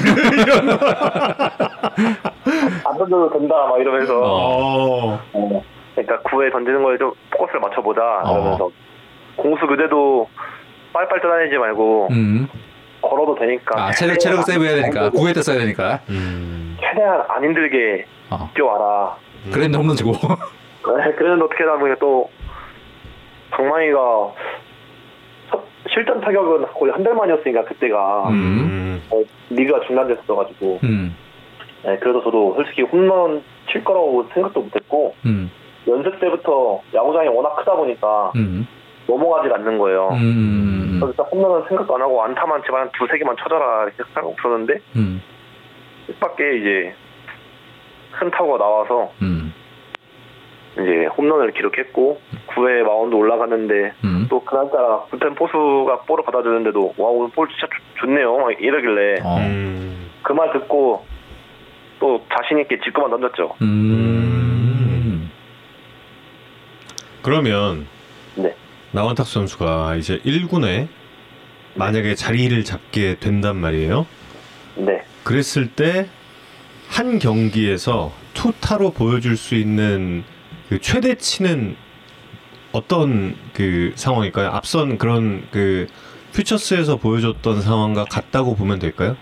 안 던져도 된다 막 이러면서 어. 어, 그러니까 9회 던지는 거에 좀 포커스를 맞춰보자 어. 이러면서 공수 교대도 빨빨 떠다니지 말고 음. 걸어도 되니까 아, 체력, 체력 세이브 해야 되니까. 구회 때 써야 되니까. 음. 최대한 안 힘들게 어. 뛰어와라 그랬는데 홈런 치고. 네, 그랬는데 어떻게 하다 보니까 또 첫- 실전 타격은 거의 한 달 만이었으니까 그때가 음. 음. 어, 리그가 중단됐어가지고 음. 네, 그래서 저도 솔직히 홈런 칠 거라고 생각도 못했고 음. 연습 때부터 야구장이 워낙 크다 보니까 음. 넘어가질 않는 거예요. 음. 그래서 일단 홈런은 생각도 안 하고 안타만 한 두세 개만 쳐줘라 이렇게 생각 없었는데 음. 뜻밖의 이제 큰 타구가 나와서 음. 이제 홈런을 기록했고 9회 마운드 올라갔는데 음. 또 그날따라 불펜 포수가 볼을 받아 주는데도 와 오늘 볼 진짜 좋- 좋네요 막 이러길래 어. 음. 그말 듣고 또 자신 있게 직구만 던졌죠. 음. 그러면 네. 나원탁 선수가 이제 1군에 만약에 자리를 잡게 된단 말이에요. 네. 그랬을 때 한 경기에서 투타로 보여줄 수 있는 그 최대치는 어떤 그 상황일까요? 앞선 그런 그 퓨처스에서 보여줬던 상황과 같다고 보면 될까요?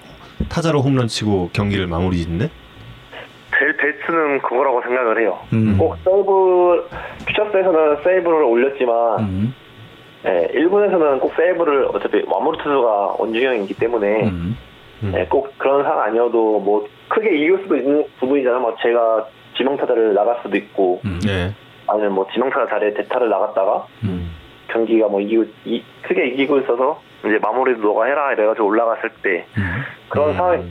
타자로 홈런 치고 경기를 마무리 짓는? 제일 베스트는 그거라고 생각을 해요. 음. 꼭 세이브 퓨처스에서는 세이브를 올렸지만 음. 예, 1군에서는 꼭 세이브를 어차피 마무리 투수가 원중형이기 때문에 음. 음. 예, 꼭 그런 상황 아니어도 뭐 크게 이길 수도 있는 부분이잖아요. 뭐 제가 지명타자를 나갈 수도 있고 음. 네. 아니면 뭐 지명타자 자리에 대타를 나갔다가 음. 경기가 뭐 이기고 이, 크게 이기고 있어서 이제 마무리도 너가 해라 이래가지고 올라갔을 때 음. 그런 음. 상황이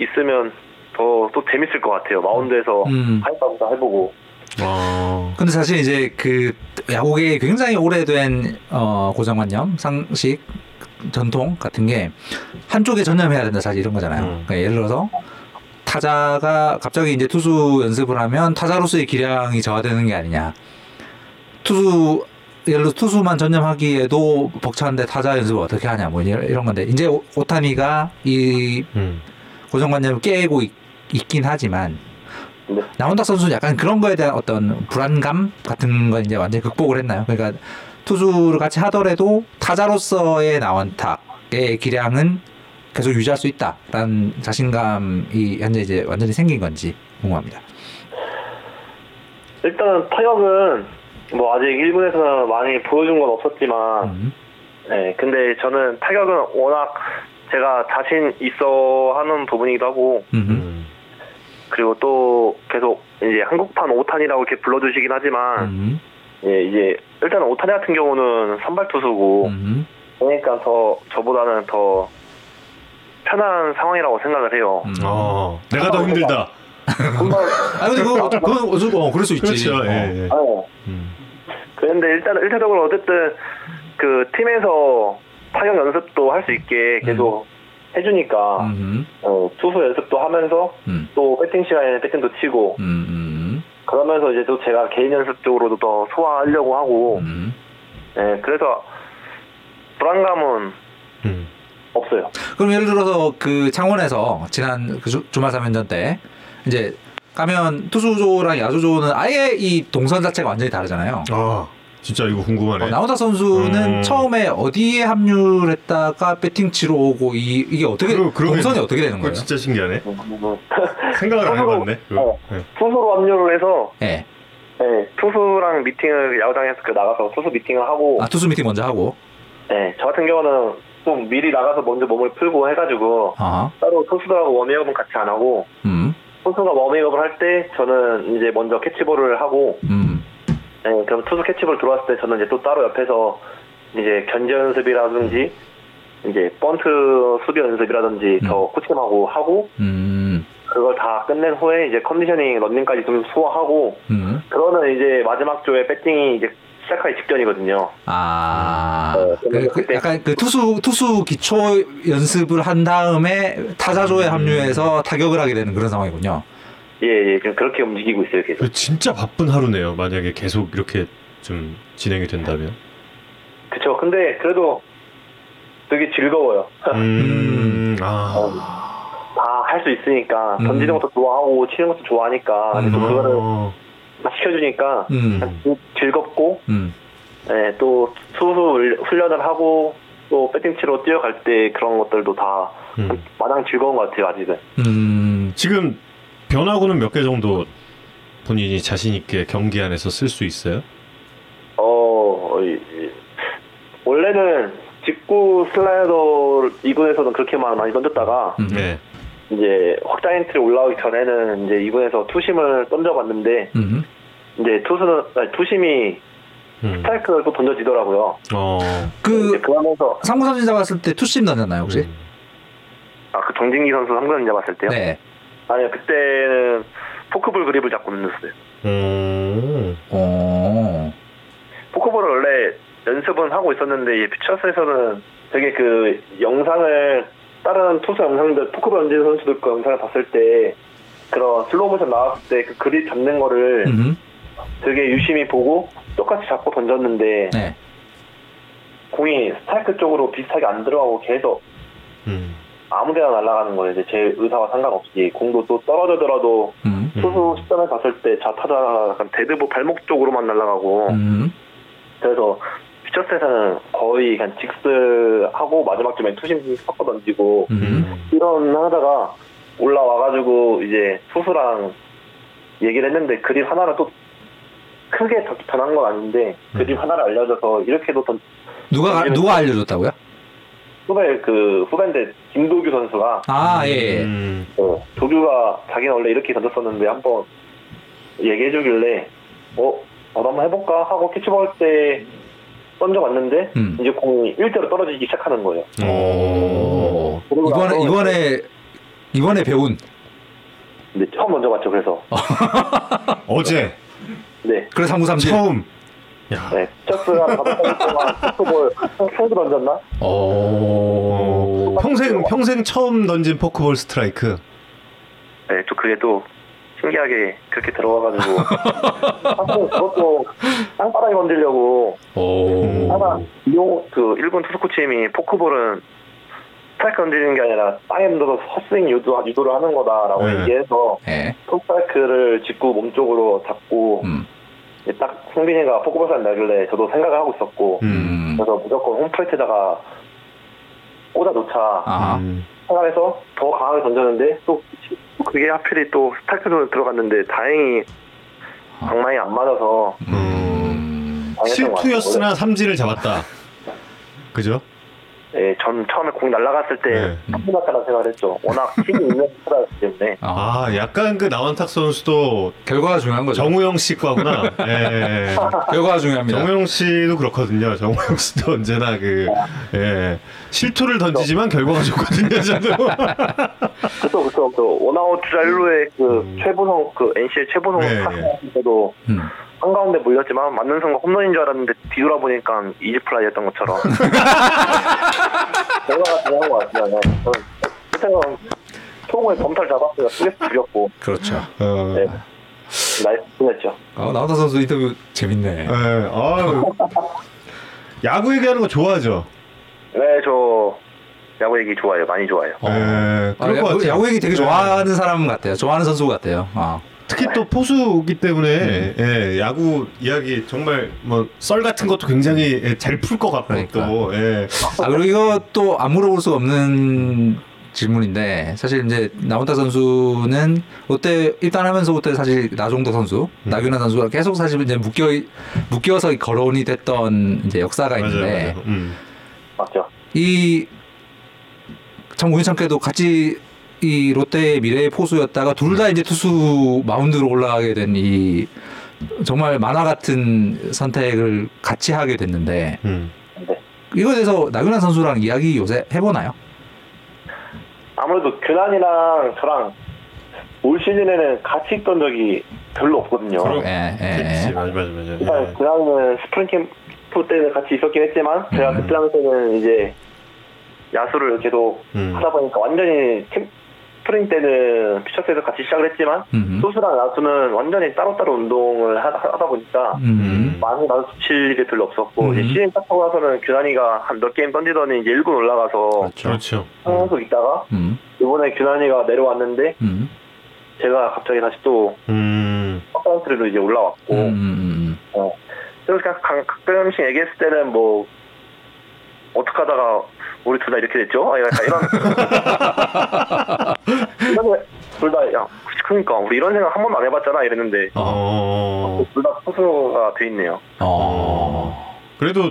있으면 더 또 재밌을 것 같아요. 마운드에서 음. 하이파부터 해보고 어. 근데 사실 이제 그 야구계 굉장히 오래된 어, 고정관념, 상식, 전통 같은 게 한쪽에 전념해야 된다 사실 이런 거잖아요. 음. 그러니까 예를 들어서 타자가 갑자기 이제 투수 연습을 하면 타자로서의 기량이 저하되는 게 아니냐. 투수 예를 들어 투수만 전념하기에도 벅차는데 타자 연습을 어떻게 하냐 뭐 이런 이런 건데 이제 오- 오타니가 이 음. 고정관념을 깨고 있, 긴 하지만 네. 나온탁 선수는 약간 그런 거에 대한 어떤 불안감 같은 건 이제 완전히 극복을 했나요? 그러니까 투수를 같이 하더라도 타자로서의 나원탁의 기량은 계속 유지할 수 있다라는 자신감이 현재 이제 완전히 생긴 건지 궁금합니다. 일단 타격은 뭐 아직 1군에서 많이 보여준 건 없었지만 음. 네, 근데 저는 타격은 워낙 제가 자신 있어 하는 부분이기도 하고 음. 음. 그리고 또 계속 이제 한국판 5탄이라고 이렇게 불러주시긴 하지만 음. 예, 이제 일단 오타니 같은 경우는 선발 투수고 음. 그러니까 더 저보다는 더 편한 상황이라고 생각을 해요. 음. 어. 내가 더 힘들다. 아 근데 그거 그건 어쩔 어 그럴 수 있지. 그렇죠. 어. 예, 예. 네. 음. 그런데 일단 일차적으로 어쨌든 그 팀에서 타격 연습도 할 수 있게 계속 해주니까 음. 어, 투수 연습도 하면서 음. 또 배팅 시간에 배팅도 치고 음. 음. 그러면서 이제 또 제가 개인 연습 쪽으로도 더 소화하려고 하고 음. 예, 그래서 불안감은 음. 없어요. 그럼 예를 들어서 그 창원에서 지난 그 주, 주말 3연전 때 이제 가면 투수조랑 야수조는 아예 이 동선 자체가 완전히 다르잖아요. 아, 진짜 이거 궁금하네. 어, 나오다 선수는 음. 처음에 어디에 합류를 했다가 배팅 치러 오고 이, 이게 어떻게 그러- 동선이 어떻게 되는 거예요? 진짜 신기하네. 음, 생각을 안 투수로- 해봤네. 어, 네. 투수로 합류를 해서 예. 예, 투수랑 미팅을 야구장에서 그 나가서 투수 미팅을 하고 아 투수 미팅 먼저 하고. 예, 저 같은 경우는 좀 미리 나가서 먼저 몸을 풀고 해가지고 아. 따로 투수들하고 워밍업은 같이 안 하고 음. 투수가 워밍업을 할 때 저는 이제 먼저 캐치볼을 하고 음. 예, 그럼 투수 캐치볼 들어왔을 때 저는 이제 또 따로 옆에서 이제 견제 연습이라든지 이제 번트 수비 연습이라든지 저 코치님하고 하고 음. 그걸 다 끝낸 후에 이제 컨디셔닝 런닝까지 좀 소화하고 음. 그러면 이제 마지막 조에 배팅이 이제 시작하기 직전이거든요. 아, 어, 그, 그 약간 그 투수 투수 기초 연습을 한 다음에 타자조에 음. 합류해서 타격을 하게 되는 그런 상황이군요. 예, 예, 지금 그렇게 움직이고 있어요, 계속. 그 진짜 바쁜 하루네요. 만약에 계속 이렇게 좀 진행이 된다면. 그쵸. 근데 그래도 되게 즐거워요. 음, [LAUGHS] 아. 다할 수 있으니까 음. 던지는 것도 좋아하고 치는 것도 좋아하니까 또 그거를 어. 다 시켜주니까 음. 즐겁고 음. 예, 또 수수 훈련을 하고 또 배팅 치러 뛰어갈 때 그런 것들도 다 음. 마냥 즐거운 것 같아요 아직은. 음. 지금 변화구는 몇 개 정도 본인이 자신 있게 경기 안에서 쓸 수 있어요? 어 이- 이- 원래는 직구 슬라이더 이군에서는 그렇게만 많이 던졌다가 음. 네. 이제 확장 엔트리 올라오기 전에는 이제 이군에서 투심을 던져봤는데 음. 이제 투수는 아니, 투심이 음. 스트라이크를 또 던져지더라고요. 어. 그 그러면서 삼구 삼진 잡았을 때 투심 던졌나요 혹시? 음. 아 그 정진기 선수 한번 잡았을 때요? 네. 아니요 그때는 포크볼 그립을 잡고 던졌어요. 음. 어. 포크볼을 원래 연습은 하고 있었는데 이 퓨처스에서는 되게 그 영상을 다른 투수 영상들 포크볼 던지는 선수들 그 영상을 봤을 때 그런 슬로우 모션 나왔을 때 그 그립 잡는 거를 음. 되게 유심히 보고 똑같이 잡고 던졌는데 네. 공이 스트라이크 쪽으로 비슷하게 안 들어가고 계속 음. 아무데나 날아가는 거예요. 이제 제 의사와 상관없이 공도 또 떨어지더라도 음. 투수 시점에 갔을 때 좌타자 약간 데드볼 발목 쪽으로만 날아가고 음. 그래서 퓨처스에서는 거의 그냥 직스하고 마지막 쯤에 투심 섞어 던지고 음. 이런 하다가 올라와가지고 이제 투수랑 얘기를 했는데 그립 하나를 또 크게 더 변한 건 아닌데 그립 하나를 알려줘서 이렇게도 던 누가 누가 알려줬다고요? 후배 그 후배인데 김도규 선수가 아 예. 음. 어, 도규가 자기는 원래 이렇게 던졌었는데 한번 얘기해주길래 어, 어 한번 해볼까 하고 캐치볼 때 던져봤는데 음. 이제 공이 일대로 떨어지기 시작하는 거예요. 오. 이번에 이번에 이번에 배운. 근데 처음 던져봤죠. 그래서 [LAUGHS] 어제 네, 그래 삼구 삼진. 처음. 야. 네, 동안 포크볼 평소 던졌나? 오. 어, 평생 평생 처음 던진 포크볼 스트라이크. 네, 또 그게 또 신기하게 그렇게 들어가가지고 사실 그것도 땅바닥에 건드려고 오. 하나 이용 그 일본 투수 코치님이 포크볼은 스트라이크 던지는 게 아니라 땅에 던져서 헛스윙 유도, 유도를 하는 거다라고 네. 얘기해서 예. 스트라이크를 짚고 몸쪽으로 잡고 음. 딱 성빈이가 포크볼 사 나길래 저도 생각을 하고 있었고 음. 그래서 무조건 홈플레이트에다가 꽂아 놓자 아. 음. 생각해서 더 강하게 던졌는데 또 그게 하필이 또 스트라이크로 들어갔는데 다행히 방망이 안 맞아서 음. 실투였으나 삼진을 잡았다. 그죠? 예, 전 처음에 공 날아갔을 때 네. 큰일 났다는 생각을 했죠. 워낙 힘이 있는 스트라이크 때문에. 아. 아, 약간 그 나원탁 선수도 결과가 중요한 거죠. 정우영 씨과구나. 예. [LAUGHS] 결과가 중요합니다. 정우영 씨도 그렇거든요. 정우영 씨도 언제나 그 예. 실투를 던지지만 결과가 좋거든요. 저도. [LAUGHS] 그쵸, 그쵸. 그 원아웃 주자 1루에 그 음. 최보성, 그 NC의 최보성 네. 타선할 때도 음. 한가운데 몰렸지만 맞는 순간 홈런인 줄 알았는데 뒤돌아보니까 이지플라이였던 것처럼. [LAUGHS] 결과가 중요한 것 같아요. 네. 저는 그때는 총을 범탈 잡았으니까 수비수 죽였고, 그렇죠. 어. 네. 나이스 보냈죠. 아, 나우타 선수 인터뷰 재밌네. 예. 아유. 야구 얘기하는 거 좋아하죠. 네, 저 야구 얘기 좋아해요. 많이 좋아해요. 어. 예. 아, 그럴 것 야구. 야구 얘기 되게 예. 좋아하는 사람 같아요. 좋아하는 선수 같아요. 아. 특히 또 포수기 때문에 예, 야구 이야기 정말 뭐 썰 같은 것도 굉장히 예, 잘풀 것 같고 그러니까. 또 예. 아 그리고 이거 또 안 물어볼 수 없는 질문인데 사실 이제 나온타 선수는 롯데 입단하면서부터 사실 나종도 선수, 음. 나균환 선수가 계속 사실 이제 묶여 묶여서 거론이 됐던 이제 역사가 맞아요, 있는데 맞아요. 음. 맞죠? 이참 우연찮게도 같이 이 롯데의 미래의 포수였다가 둘 다 이제 투수 마운드로 올라가게 된 이 정말 만화 같은 선택을 같이 하게 됐는데 음. 네. 이거에 대해서 나균안 선수랑 이야기 요새 해보나요? 아무래도 균안이랑 저랑 올 시즌에는 같이 있던 적이 별로 없거든요. 그럼- 예, 예, 예. 맞아, 맞아, 맞아. 일단 예. 균안은 스프링 캠프 때는 같이 있었긴 했지만 제가 음. 그때 당시에는 이제 야수를 계속 음. 하다 보니까 완전히 캠, 스프링 때는 퓨처스에서 같이 시작을 했지만 음. 투수랑 야수는 완전히 따로따로 운동을 하, 다 보니까 음. 많이 마주칠 게 별로 없었고 음. 이제 시즌 딱 하고 나서는 균안이가 한 몇 게임 던지더니 이제 1군 올라가서 그렇죠. 그렇죠. 계속 있다가 음. 이번에 균안이가 내려왔는데 음. 제가 갑자기 다시 또 음. 퍼포먼스로 이제 올라왔고 음. 음. 어. 그래서 그냥 가- 가끔씩 얘기했을 때는 뭐 어떻게 하다가 우리 둘 다 이렇게 됐죠? 아, 약간 이런 [LAUGHS] 둘다 야 그러니까 우리 이런 생각 한 번도 안 해봤잖아 이랬는데 어. 둘다 스스로가 돼 있네요. 어. 그래도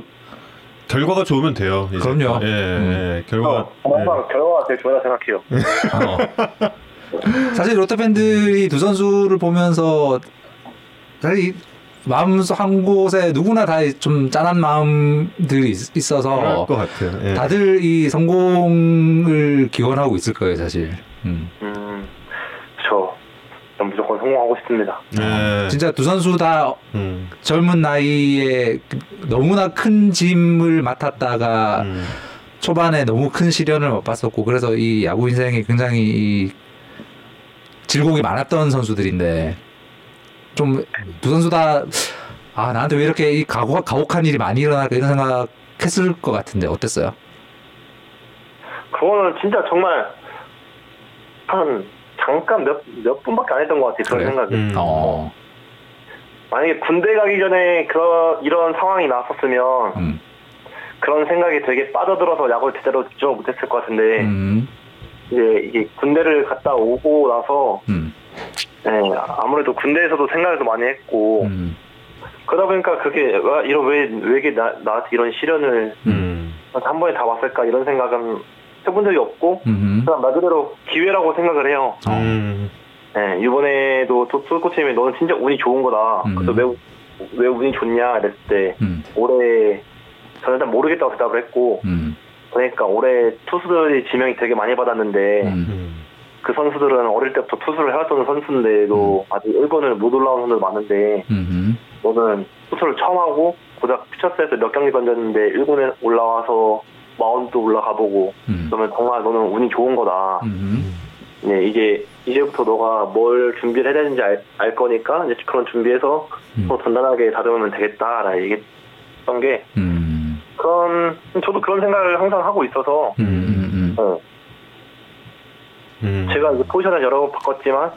결과가 좋으면 돼요. 이제. 그럼요. 예, 음. 예. 결과가 저 항상 결과가 제일 중요하다 생각해요. [LAUGHS] 어. 사실 롯데 팬들이 두 선수를 보면서 사실 이 마음 한 곳에 누구나 다 좀 짠한 마음들이 있- 있어서 것 같아요. 예. 다들 이 성공을 기원하고 있을 거예요, 사실. 음. 음, 저전 무조건 성공하고 싶습니다. 예. 진짜 두 선수 다 음. 젊은 나이에 너무나 큰 짐을 맡았다가 음. 초반에 너무 큰 시련을 맛봤었고 그래서 이 야구 인생이 굉장히 이 질곡이 많았던 선수들인데 좀 두 선수 다 아 나한테 왜 이렇게 이 가혹, 가혹한 일이 많이 일어날까 이런 생각 했을 것 같은데 어땠어요? 그거는 진짜 정말 한 잠깐 몇, 몇 분밖에 안 했던 것 같아요. 그런 그래요? 생각이. 음. 어, 만약에 군대 가기 전에 그런 이런 상황이 나왔었으면 음, 그런 생각이 되게 빠져들어서 야구를 제대로 집중을 못했을 것 같은데 음, 이제 이게 군대를 갔다 오고 나서 음, 네, 아무래도 군대에서도 생각을 더 많이 했고 음, 그러다 보니까 그게 와, 이런 왜, 왜 이게 나, 나한테 이런 시련을 음. 한 번에 다 왔을까 이런 생각은 해본 적이 없고 음, 그냥 말 그대로 기회라고 생각을 해요. 음. 네, 이번에도 토스 코치님이 너는 진짜 운이 좋은 거다. 음. 그래서 왜, 우- 왜 운이 좋냐 이랬을 때 음, 올해 저는 일단 모르겠다고 대답을 했고 음, 그러니까 올해 투수들이 지명이 되게 많이 받았는데. 그 선수들은 어릴 때부터 투수를 해왔던 선수인데도 아직 1번을 못 올라온 선수들 많은데 음, 너는 투수를 처음 하고 고작 피처스에서 몇 경기 던졌는데 1군에 올라와서 마운드 올라가 보고 음, 그러면 정말 너는 운이 좋은 거다. 음, 네, 이제 이제부터 너가 뭘 준비를 해야 되는지 알, 알 거니까 이제 그런 준비해서 음. 더 단단하게 다듬으면 되겠다라 얘기했던 게 음, 그런 저도 그런 생각을 항상 하고 있어서 음, 음. 제가 이 포지션을 여러 번 바꿨지만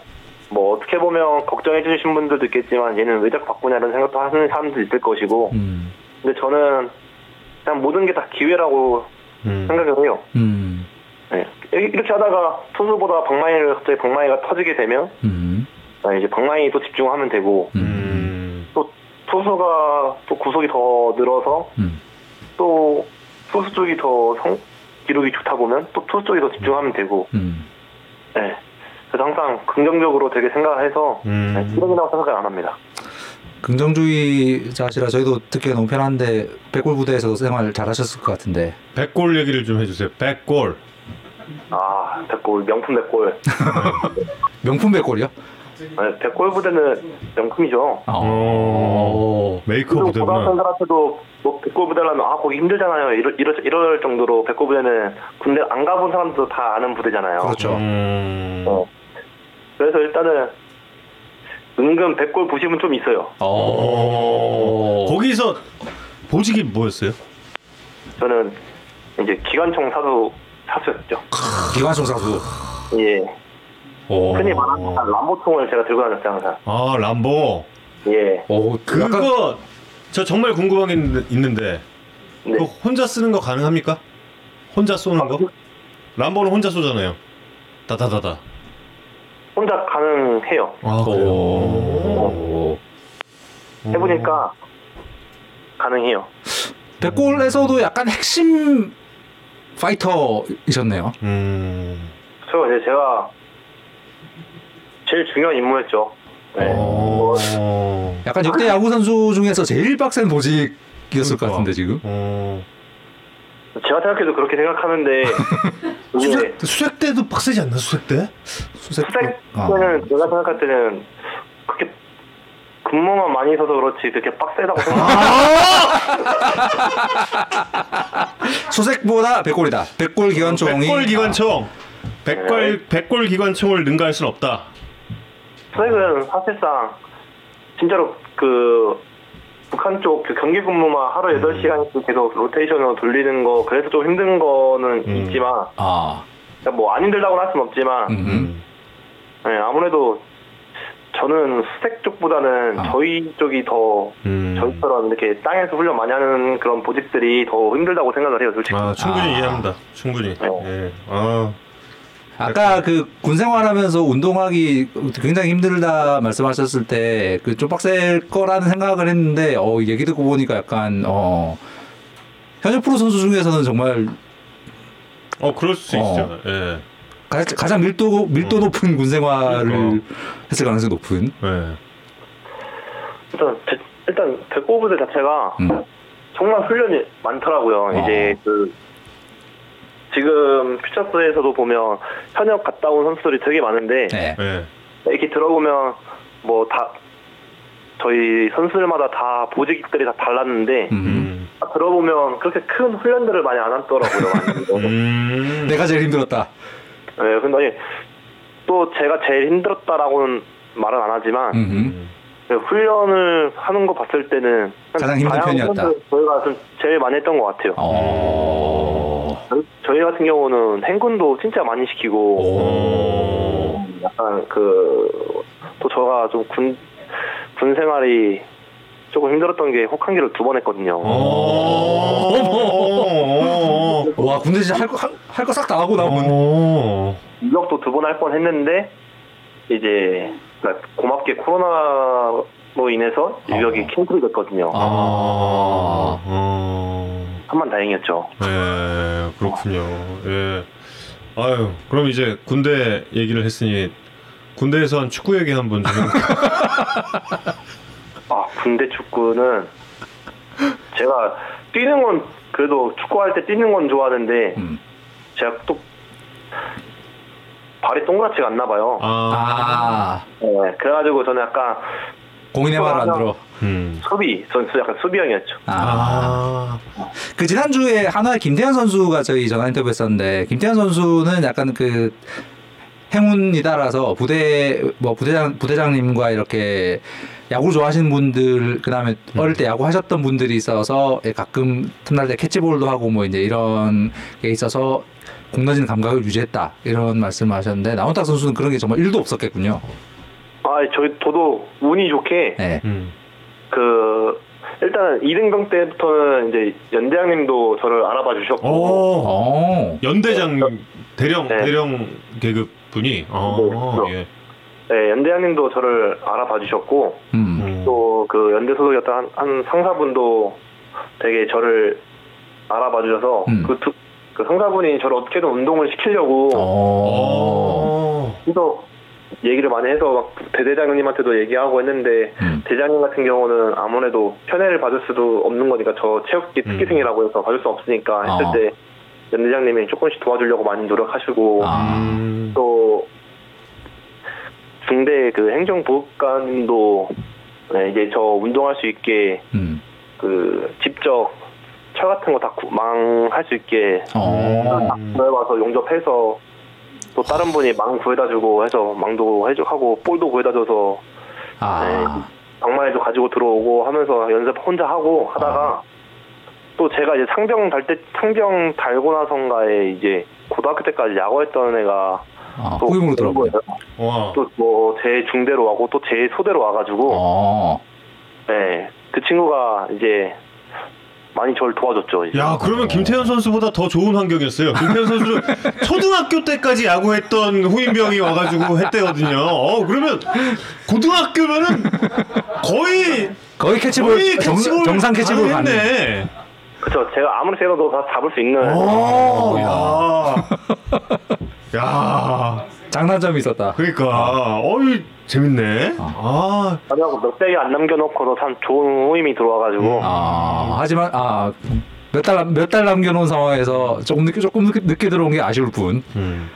뭐 어떻게 보면 걱정해 주신 분들도 있겠지만 얘는 왜 자꾸 바꾸냐 이런 생각도 하는 사람도 있을 것이고 음, 근데 저는 그냥 모든 게 다 기회라고 음. 생각을 해요. 음, 네. 이렇게 하다가 투수보다 방망이를 갑자기 방망이가 터지게 되면 음, 아, 이제 방망이 또 집중하면 되고 음. 또 투수가 또 구속이 더 늘어서 음, 또 투수 쪽이 더 성, 기록이 좋다 보면 또 투수 쪽이 더 집중하면 되고 음. 네. 그래서 항상 긍정적으로 되게 생각해서 음. 네, 이런이라고 생각을 안 합니다. 긍정주의자시라 저희도 듣기가 너무 편한데 백골 부대에서 생활 잘하셨을 것 같은데 백골 얘기를 좀 해주세요. 백골. 아 백골 명품 백골 [LAUGHS] 명품 백골이요? 네, 백골 부대는 명품이죠. 어. 메이커 그리고 부대구나. 고등학생들한테도 뭐 백골 부대라면 아 거기 힘들잖아요. 이럴, 이럴, 이럴 정도로 백골 부대는 군대 안 가본 사람들도 다 아는 부대잖아요. 그렇죠. 음. 어. 그래서 일단은 은근 백골 부심은 좀 있어요. 어. 거기서 보직이 뭐였어요? 저는 이제 기관총 사수 사수였죠. 기관총 사수. 예. 오. 흔히 말하는 람보통을 제가 들고 다녔어요 항상. 아 람보. 예. 오, 그거 약간 저 정말 궁금한 게 있는데, 네. 그거 혼자 쓰는 거 가능합니까? 혼자 쏘는 거? 람보는 혼자 쏘잖아요. 다다다다. 혼자 가능해요. 아 오. 해보니까 가능해요. 백골에서도 약간 핵심 파이터이셨네요. 음. 저 이제 제가 제일 중요한 임무였죠. 네. 어. 약간 역대 야구 선수 중에서 제일 빡센 보직이었을 것 그러니까. 같은데 지금. 어. 제가 생각해도 그렇게 생각하는데 [LAUGHS] 수색 수색 때도 빡세지 않나 수색 때? 수색. 수색 아. 때는 제가 생각할 때는 그렇게 근무만 많이 있어서 그렇지 그렇게 빡세다고 생각. [LAUGHS] 수색보다 백골이다. 백골 기관총이. 백골 기관총. 백골 백골 기관총을 능가할 순 없다. 수색은 사실상 진짜로 그 북한 쪽그 경기 근무만 하루 8시간씩 계속 로테이션으로 돌리는 거 그래서 좀 힘든 거는 음. 있지만 아. 뭐안 힘들다고는 할 수는 없지만 음. 음. 네, 아무래도 저는 수색 쪽보다는 아. 저희 쪽이 더 음. 저희처럼 이렇게 땅에서 훈련 많이 하는 그런 보직들이 더 힘들다고 생각을 해요, 솔직히. 아 충분히 아. 이해합니다. 충분히. 네. 예. 아. 아까 그 군 생활하면서 운동하기 굉장히 힘들다 말씀하셨을 때 그 좀 빡셀 거라는 생각을 했는데 어 얘기 듣고 보니까 약간 어 현역 프로 선수 중에서는 정말 어 그럴 수 어. 있죠. 예. 가- 가장 밀도 밀도 높은 군 생활을 그러니까. 했을 가능성이 높은. 예. 일단, 제- 일단 백고부대 자체가 음. 정말 훈련이 많더라고요. 어. 이제 그 지금 퓨처스에서도 보면 현역 갔다 온 선수들이 되게 많은데 네. 예. 이렇게 들어보면 뭐 다 저희 선수들마다 다 보직들이 다 달랐는데 음. 들어보면 그렇게 큰 훈련들을 많이 안 하더라고요. [LAUGHS] 음. 내가 제일 힘들었다. 네, 근데 또 제가 제일 힘들었다라고는 말은 안 하지만 음. 네, 훈련을 하는 거 봤을 때는 가장 힘든 편이었다. 저희가 좀 제일 많이 했던 것 같아요. 어. 저희- 같은 경우는 행군도 진짜 많이 시키고 오. 약간 그 또 저가 좀 군 군 생활이 조금 힘들었던 게 혹한기를 두 번 했거든요. 어. 와 군대 진짜 할거 할거 싹 다 하고 나온. 어. 유격도 두 번 할 뻔 했는데 이제 그러니까 고맙게 코로나로 인해서 유격이 어. 캔슬이 됐거든요. 아. 어. 한만 다행이었죠. 예, 그렇군요. 예. 아유, 그럼 이제 군대 얘기를 했으니 군대에서 한 축구 얘기 한번 좀. [LAUGHS] 아 군대 축구는 제가 뛰는 건 그래도 축구할 때 뛰는 건 좋아하는데 음. 제가 또 발이 동그랗지가 않나 봐요. 아, 아. 네, 그래가지고 저는 약간 공인의 말을 안 들어. 음. 수비, 전 약간 수비형이었죠. 아. 아, 그 지난주에 한화의 김태현 선수가 저희 전화 인터뷰 했었는데 김태현 선수는 약간 그 행운이다라서 부대 뭐 부대장 부대장님과 이렇게 야구 좋아하시는 분들 그 다음에 어릴 때 야구 하셨던 분들이 있어서 예, 가끔 틈날 때 캐치볼도 하고 뭐 이제 이런 게 있어서 공 던지는 감각을 유지했다 이런 말씀을 하셨는데 나훈탁 선수는 그런 게 정말 일도 없었겠군요. 아, 저희 저도 운이 좋게 네. 음. 그 일단 이등병 때부터는 이제 연대장님도 저를 알아봐 주셨고 오, 어. 연대장 대령 네. 대령 계급 분이. 어, 네, 예. 네, 연대장님도 저를 알아봐 주셨고 음. 음. 또그 연대 소속이었던 한, 한 상사분도 되게 저를 알아봐 주셔서 음. 그, 두- 그 상사분이 저를 어떻게든 운동을 시키려고 어. 어. 그래서 얘기를 많이 해서 막 대대장님한테도 얘기하고 했는데 음. 대장님 같은 경우는 아무래도 편애를 받을 수도 없는 거니까 저 체육계 음. 특기생이라고 해서 받을 수 없으니까 했을 어. 때 연대장님이 조금씩 도와주려고 많이 노력하시고 아. 음. 또 중대 그 행정보육관도 네, 이제 저 운동할 수 있게 음. 그 직접 철 같은 거 다 망할 수 있게 어. 구해와서 용접해서 또 다른 분이 망 구해다 주고 해서 망도 해주 하고 볼도 구해다 줘서 아. 방망이도 가지고 들어오고 하면서 연습 혼자 하고 하다가 또 제가 이제 상병 달 때 상병 달고 나선가에 이제 고등학교 때까지 야구했던 애가 아, 또 후임으로 들어오고요. 거예요. 와. 또뭐 제 중대로 와고 또 제 소대로 와가지고 어. 네, 그 친구가 이제 많이 저를 도와줬죠. 이제. 야, 그러면 김태현 선수보다 더 좋은 환경이었어요. 김태현 선수는 [LAUGHS] 초등학교 때까지 야구했던 후임병이 와가지고 했대거든요. 어, 그러면 고등학교면은 거의 거의 캐치볼, 거의 정, 캐치볼 정 상 캐치볼 가는. 가능했네. 그쵸. 제가 아무리 세워도 다 잡을 수 있는. 오, 야. [LAUGHS] 야. 장단점이 있었다. 그러니까 어이 재밌네. 아, 하고 몇 대기 안 남겨놓고도 참 좋은 후임이 들어와가지고. 음. 아, 하지만 아, 몇 달 몇 달 남겨놓은 상황에서 조금 늦게 조금 늦게, 늦게 들어온 게 아쉬울 뿐. 음.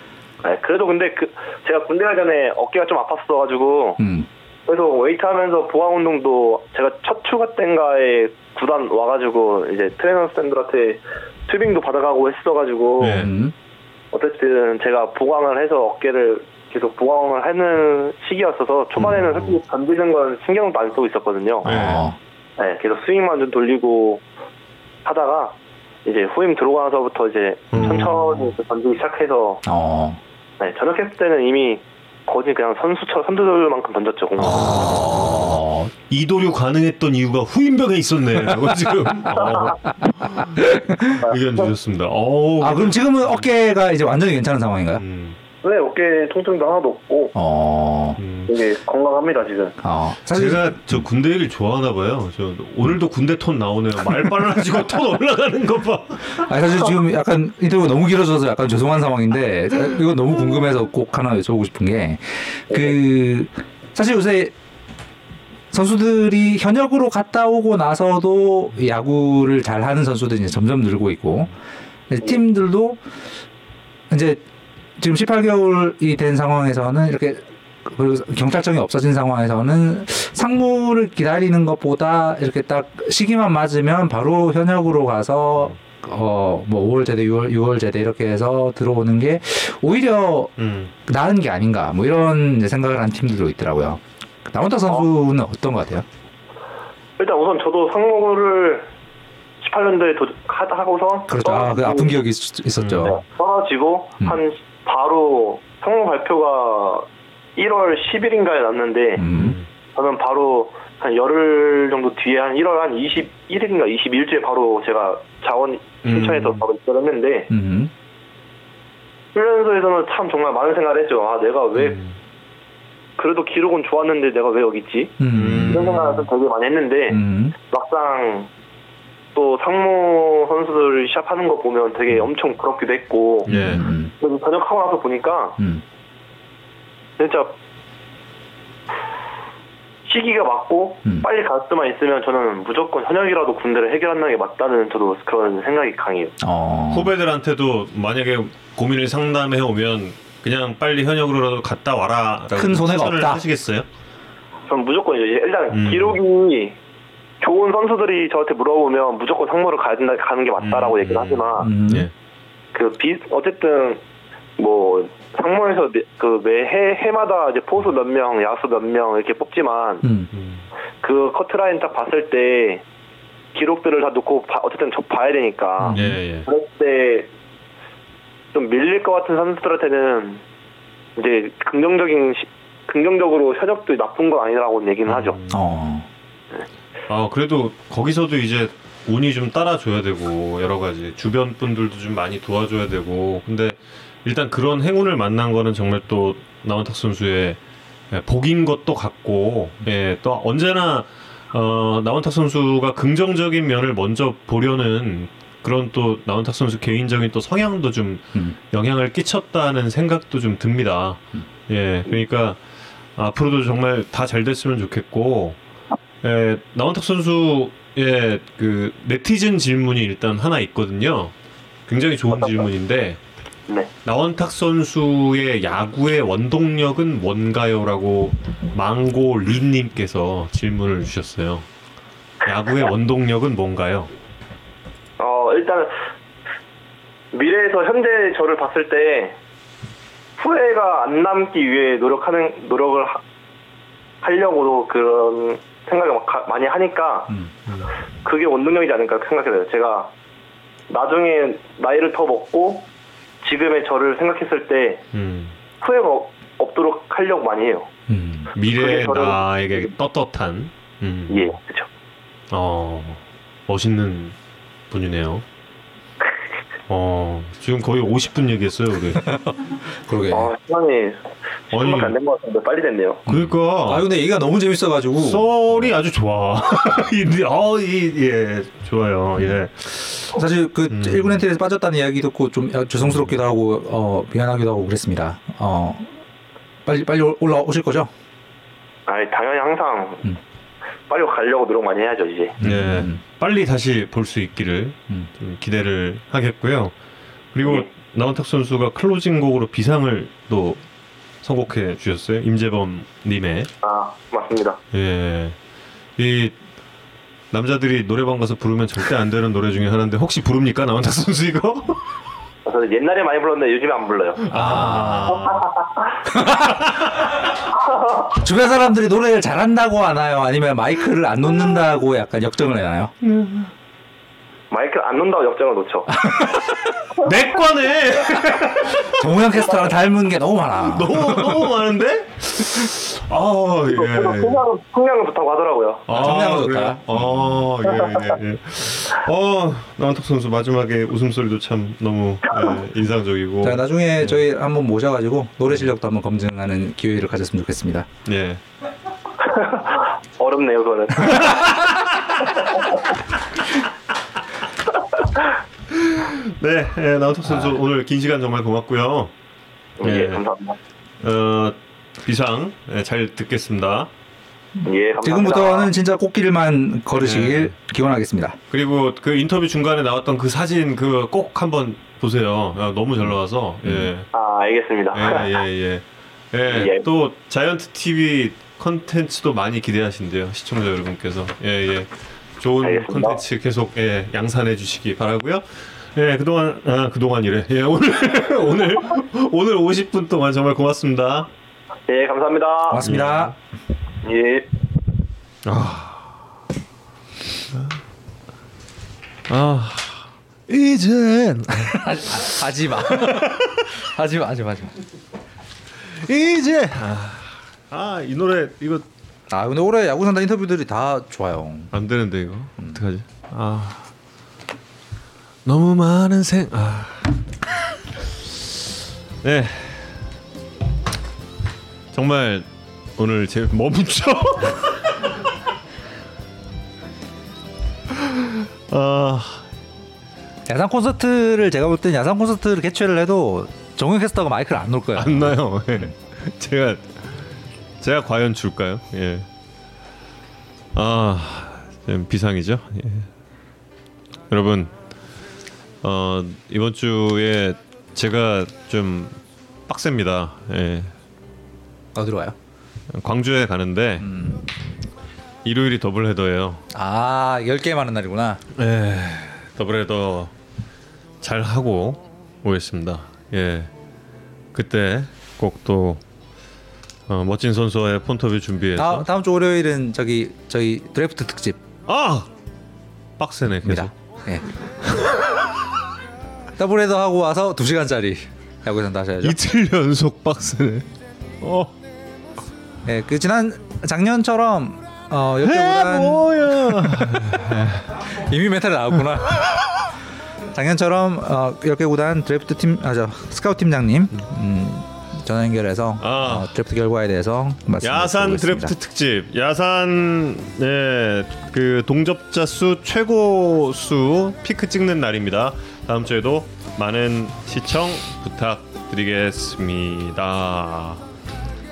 네, 그래도 근데 그 제가 군대 가기 전에 어깨가 좀 아팠어가지고 음. 그래서 웨이트 하면서 보강 운동도 제가 첫 휴가 때인가에 구단 와가지고 이제 트레이너 쌤들한테 tubing도 받아가고 했어가지고 네. 음. 어쨌든 제가 보강을 해서 어깨를 계속 보강을 하는 시기였어서 초반에는 음. 솔직히 던지는 건 신경도 안 쓰고 있었거든요. 네. 어. 네, 계속 스윙만 좀 돌리고 하다가 이제 후임 들어오고 나서부터 이제 음. 천천히 던지기 시작해서 어. 네, 전역했을 때는 이미 거의 그냥 선수처럼 선수들만큼 던졌죠. 공을. 어. 이도류 가능했던 이유가 후임병에 있었네. [LAUGHS] 저거 지금 어. 의견 주셨습니다. 어. 아 그럼 지금은 어깨가 이제 완전히 괜찮은 상황인가요? 음. 네, 어깨 통증도 하나도 없고 어. 음. 되게 건강합니다 지금. 어. 사실 제가 저 군대 얘기를 좋아하나 봐요. 저 오늘도 군대 톤 나오네요. 말 빨라지고 [LAUGHS] 톤 올라가는 거 봐. 아니 사실 지금 약간 인터뷰가 너무 길어져서 약간 죄송한 상황인데 이거 너무 궁금해서 꼭 하나 여쭤보고 싶은 게 그 사실 요새 선수들이 현역으로 갔다 오고 나서도 야구를 잘하는 선수들이 이제 점점 늘고 있고 팀들도 이제 지금 18개월이 된 상황에서는 이렇게 그리고 경찰청이 없어진 상황에서는 상무를 기다리는 것보다 이렇게 딱 시기만 맞으면 바로 현역으로 가서 어뭐 5월 제대, 6월 6월 제대 이렇게 해서 들어오는 게 오히려 음. 나은 게 아닌가 뭐 이런 생각을 한 팀들도 있더라고요. 나원탁 선수는 어. 떤것 같아요? 일단 우선 저도 상무를 18년도에 도, 하, 하고서 그렇죠. 아, 그 아픈 기억이 있- 있었죠. 네, 떨어지고 음. 한 바로 상무 발표가 1월 10일인가에 났는데 음. 저는 바로 한 열흘 정도 뒤에 한 1월 한 21일인가 22일째 바로 제가 자원 신청해서 음. 바로 입사했는데 음. 훈련소에서는 참 정말 많은 생각을 했죠. 아 내가 왜 음. 그래도 기록은 좋았는데 내가 왜 여기 있지? 음. 이런 생각을 되게 많이 했는데 음. 막상 또 상무 선수들 시합하는 거 보면 되게 엄청 부럽기도 했고 예. 음. 그래서 전역하고 나서 보니까 음. 진짜 시기가 맞고 음. 빨리 갈 수만 있으면 저는 무조건 현역이라도 군대를 해결하는 게 맞다는 저도 그런 생각이 강해요. 어. 후배들한테도 만약에 고민을 상담해 오면 그냥 빨리 현역으로라도 갔다 와라. 큰 손해가 없다. 하시겠어요? 전 무조건 이제 일단 음. 기록이 좋은 선수들이 저한테 물어보면 무조건 상무를 가야 된다 가는 게 맞다라고 음. 얘기를 하지만 음. 예. 그 비 어쨌든 뭐 상무에서 그 매 해마다 이제 포수 몇 명, 야수 몇 명 이렇게 뽑지만 음. 음. 그 커트라인 딱 봤을 때 기록들을 다 놓고 봐- 어쨌든 저 봐야 되니까 예, 예. 그럴 때 좀 밀릴 것 같은 선수들한테는 이제 긍정적인 시- 긍정적으로 현역도 나쁜 건 아니라고 얘기는 하죠. 음. 어. 아, 그래도 거기서도 이제 운이 좀 따라줘야 되고 여러 가지 주변 분들도 좀 많이 도와줘야 되고 근데 일단 그런 행운을 만난 거는 정말 또 나원탁 선수의 예, 복인 것도 같고 예, 또 언제나 어, 나원탁 선수가 긍정적인 면을 먼저 보려는 그런 또 나원탁 선수 개인적인 또 성향도 좀 음. 영향을 끼쳤다는 생각도 좀 듭니다. 예, 그러니까 앞으로도 정말 다 잘 됐으면 좋겠고, 예, 나원탁 선수의 그 네티즌 질문이 일단 하나 있거든요. 굉장히 좋은 질문인데, 네. 나원탁 선수의 야구의 원동력은 뭔가요?라고 망고 린님께서 질문을 주셨어요. 야구의 원동력은 뭔가요? 어 일단 미래에서 현재 저를 봤을 때 후회가 안 남기 위해 노력하는 노력을 하, 하려고도 그런 생각을 막 가- 많이 하니까 음. 그게 원동력이지 않을까 생각해요. 제가 나중에 나이를 더 먹고 지금의 저를 생각했을 때 음, 후회가 없- 없도록 하려고 많이 해요. 음. 미래의 저는- 나에게 떳떳한, 음, 예, 그렇죠. 어, 멋있는 분이네요. 어, 지금 거의 50분 얘기했어요, 우리. [LAUGHS] 그러게. 어, 시간이 아니. 10분밖에 안된 것 같은데 빨리 됐네요. 그러니까 아 근데 얘기가 너무 재밌어가지고. 썰이 아주 좋아. [LAUGHS] 이, 어, 이, 예, 좋아요. 예. 사실 그 음. 1군 엔트리에서 빠졌다는 이야기 듣고 좀 죄송스럽기도 하고 어, 미안하기도 하고 그랬습니다. 어, 빨리 빨리 올라오실 거죠? 아니 당연히 항상 음. 빨리 가려고 노력 많이 해야죠 이제. 예. 음. 빨리 다시 볼 수 있기를 음. 좀 기대를 하겠고요. 그리고 네. 나원탁 선수가 클로징 곡으로 비상을 또 선곡해 주셨어요. 임재범 님의 아 맞습니다. 예. 이 남자들이 노래방 가서 부르면 절대 안 되는 노래 중에 하나인데 혹시 부릅니까? 나원탁 선수 이거? [LAUGHS] 저는 옛날에 많이 불렀는데 요즘에 안 불러요. 아. [LAUGHS] 주변 사람들이 노래를 잘한다고 하나요? 아니면 마이크를 안 놓는다고 약간 역정을 해나요? 마이크 안 논다고 역정을 놓죠. [LAUGHS] 내 거네. [LAUGHS] 정우영 캐스터랑 닮은 게 너무 많아. [LAUGHS] 너무 너무 많은데? 아, 예. 풍량 풍량을 좋다고 하더라고요. 성량은 좋다. 아, 예, 예, 예. 어, 나원탁 선수 마지막에 웃음소리도 참 너무 예, 인상적이고. 자 나중에 저희 한번 모셔가지고 노래 실력도 한번 검증하는 기회를 가졌으면 좋겠습니다. 예. 어렵네요 그거는. 네, 예, 나원탁 선수 오늘 긴 시간 정말 고맙고요. 예 예. 감사합니다. 어, 비상 예, 잘 듣겠습니다. 예 감사합니다. 지금부터는 진짜 꽃길만 걸으시길 네. 기원하겠습니다. 그리고 그 인터뷰 중간에 나왔던 그 사진 그 꼭 한번 보세요. 아, 너무 잘 나와서. 예. 아 알겠습니다. 예, 예, 예. 예, 예. 또 자이언트 TV 컨텐츠도 많이 기대하신대요 시청자 여러분께서. 예, 예. 좋은 알겠습니다. 컨텐츠 계속 예, 양산해 주시기 바라고요. 예, 그동안 아, 그동안이래. 예, 오늘 [LAUGHS] 오늘 오늘 50분 동안 정말 고맙습니다. 예 감사합니다. 고맙습니다. 예. 아. 아 이젠 [LAUGHS] 하 지 마. 하지 마. 하지 마. 하지 마. 이제 아 이 노래 이거 아 근데 올해 야구 산다 인터뷰들이 다 좋아요. 안 되는데 이거 어떡하지? 아 너무 많은 생 아. 네 정말 오늘 제 멈춰 [LAUGHS] 아 야상 콘서트를 제가 볼 땐 야상 콘서트를 개최를 해도 정우 캐스터가 마이크를 안 놓을 거야. 안 나요. 예. 제가 제가 과연 줄까요? 예. 아, 좀 비상이죠. 예. 여러분, 어, 이번 주에 제가 좀 빡셉니다. 예. 어디로 가요? 광주에 가는데 일요일이 더블 헤더예요. 아 10개 많은 날이구나. 예. 더블 헤더 잘 하고 오겠습니다. 예. 그때 꼭또 어, 멋진 선수와의 폰터뷰 준비해서 다음, 다음 주 월요일은 저기 저희 드래프트 특집입니다. 아 빡세네 계속 예. [LAUGHS] 더블헤더 하고 와서 2 시간짜리 야구에서 다시 하죠. 이틀 연속 빡세네 어 예, 그 지난 작년처럼 어해 역대보단 뭐야 [LAUGHS] 이미 멘탈이 나왔구나. 작년처럼 어, 10개 구단 드래프트 팀, 아저 스카우트 팀장님 음, 전화 연결해서 아. 어, 드래프트 결과에 대해서 말씀드리겠습니다. 야산 드래프트 특집 야산 네그 동접자 수 최고 수 피크 찍는 날입니다 다음 주에도 많은 시청 부탁드리겠습니다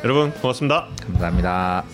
여러분 고맙습니다 감사합니다.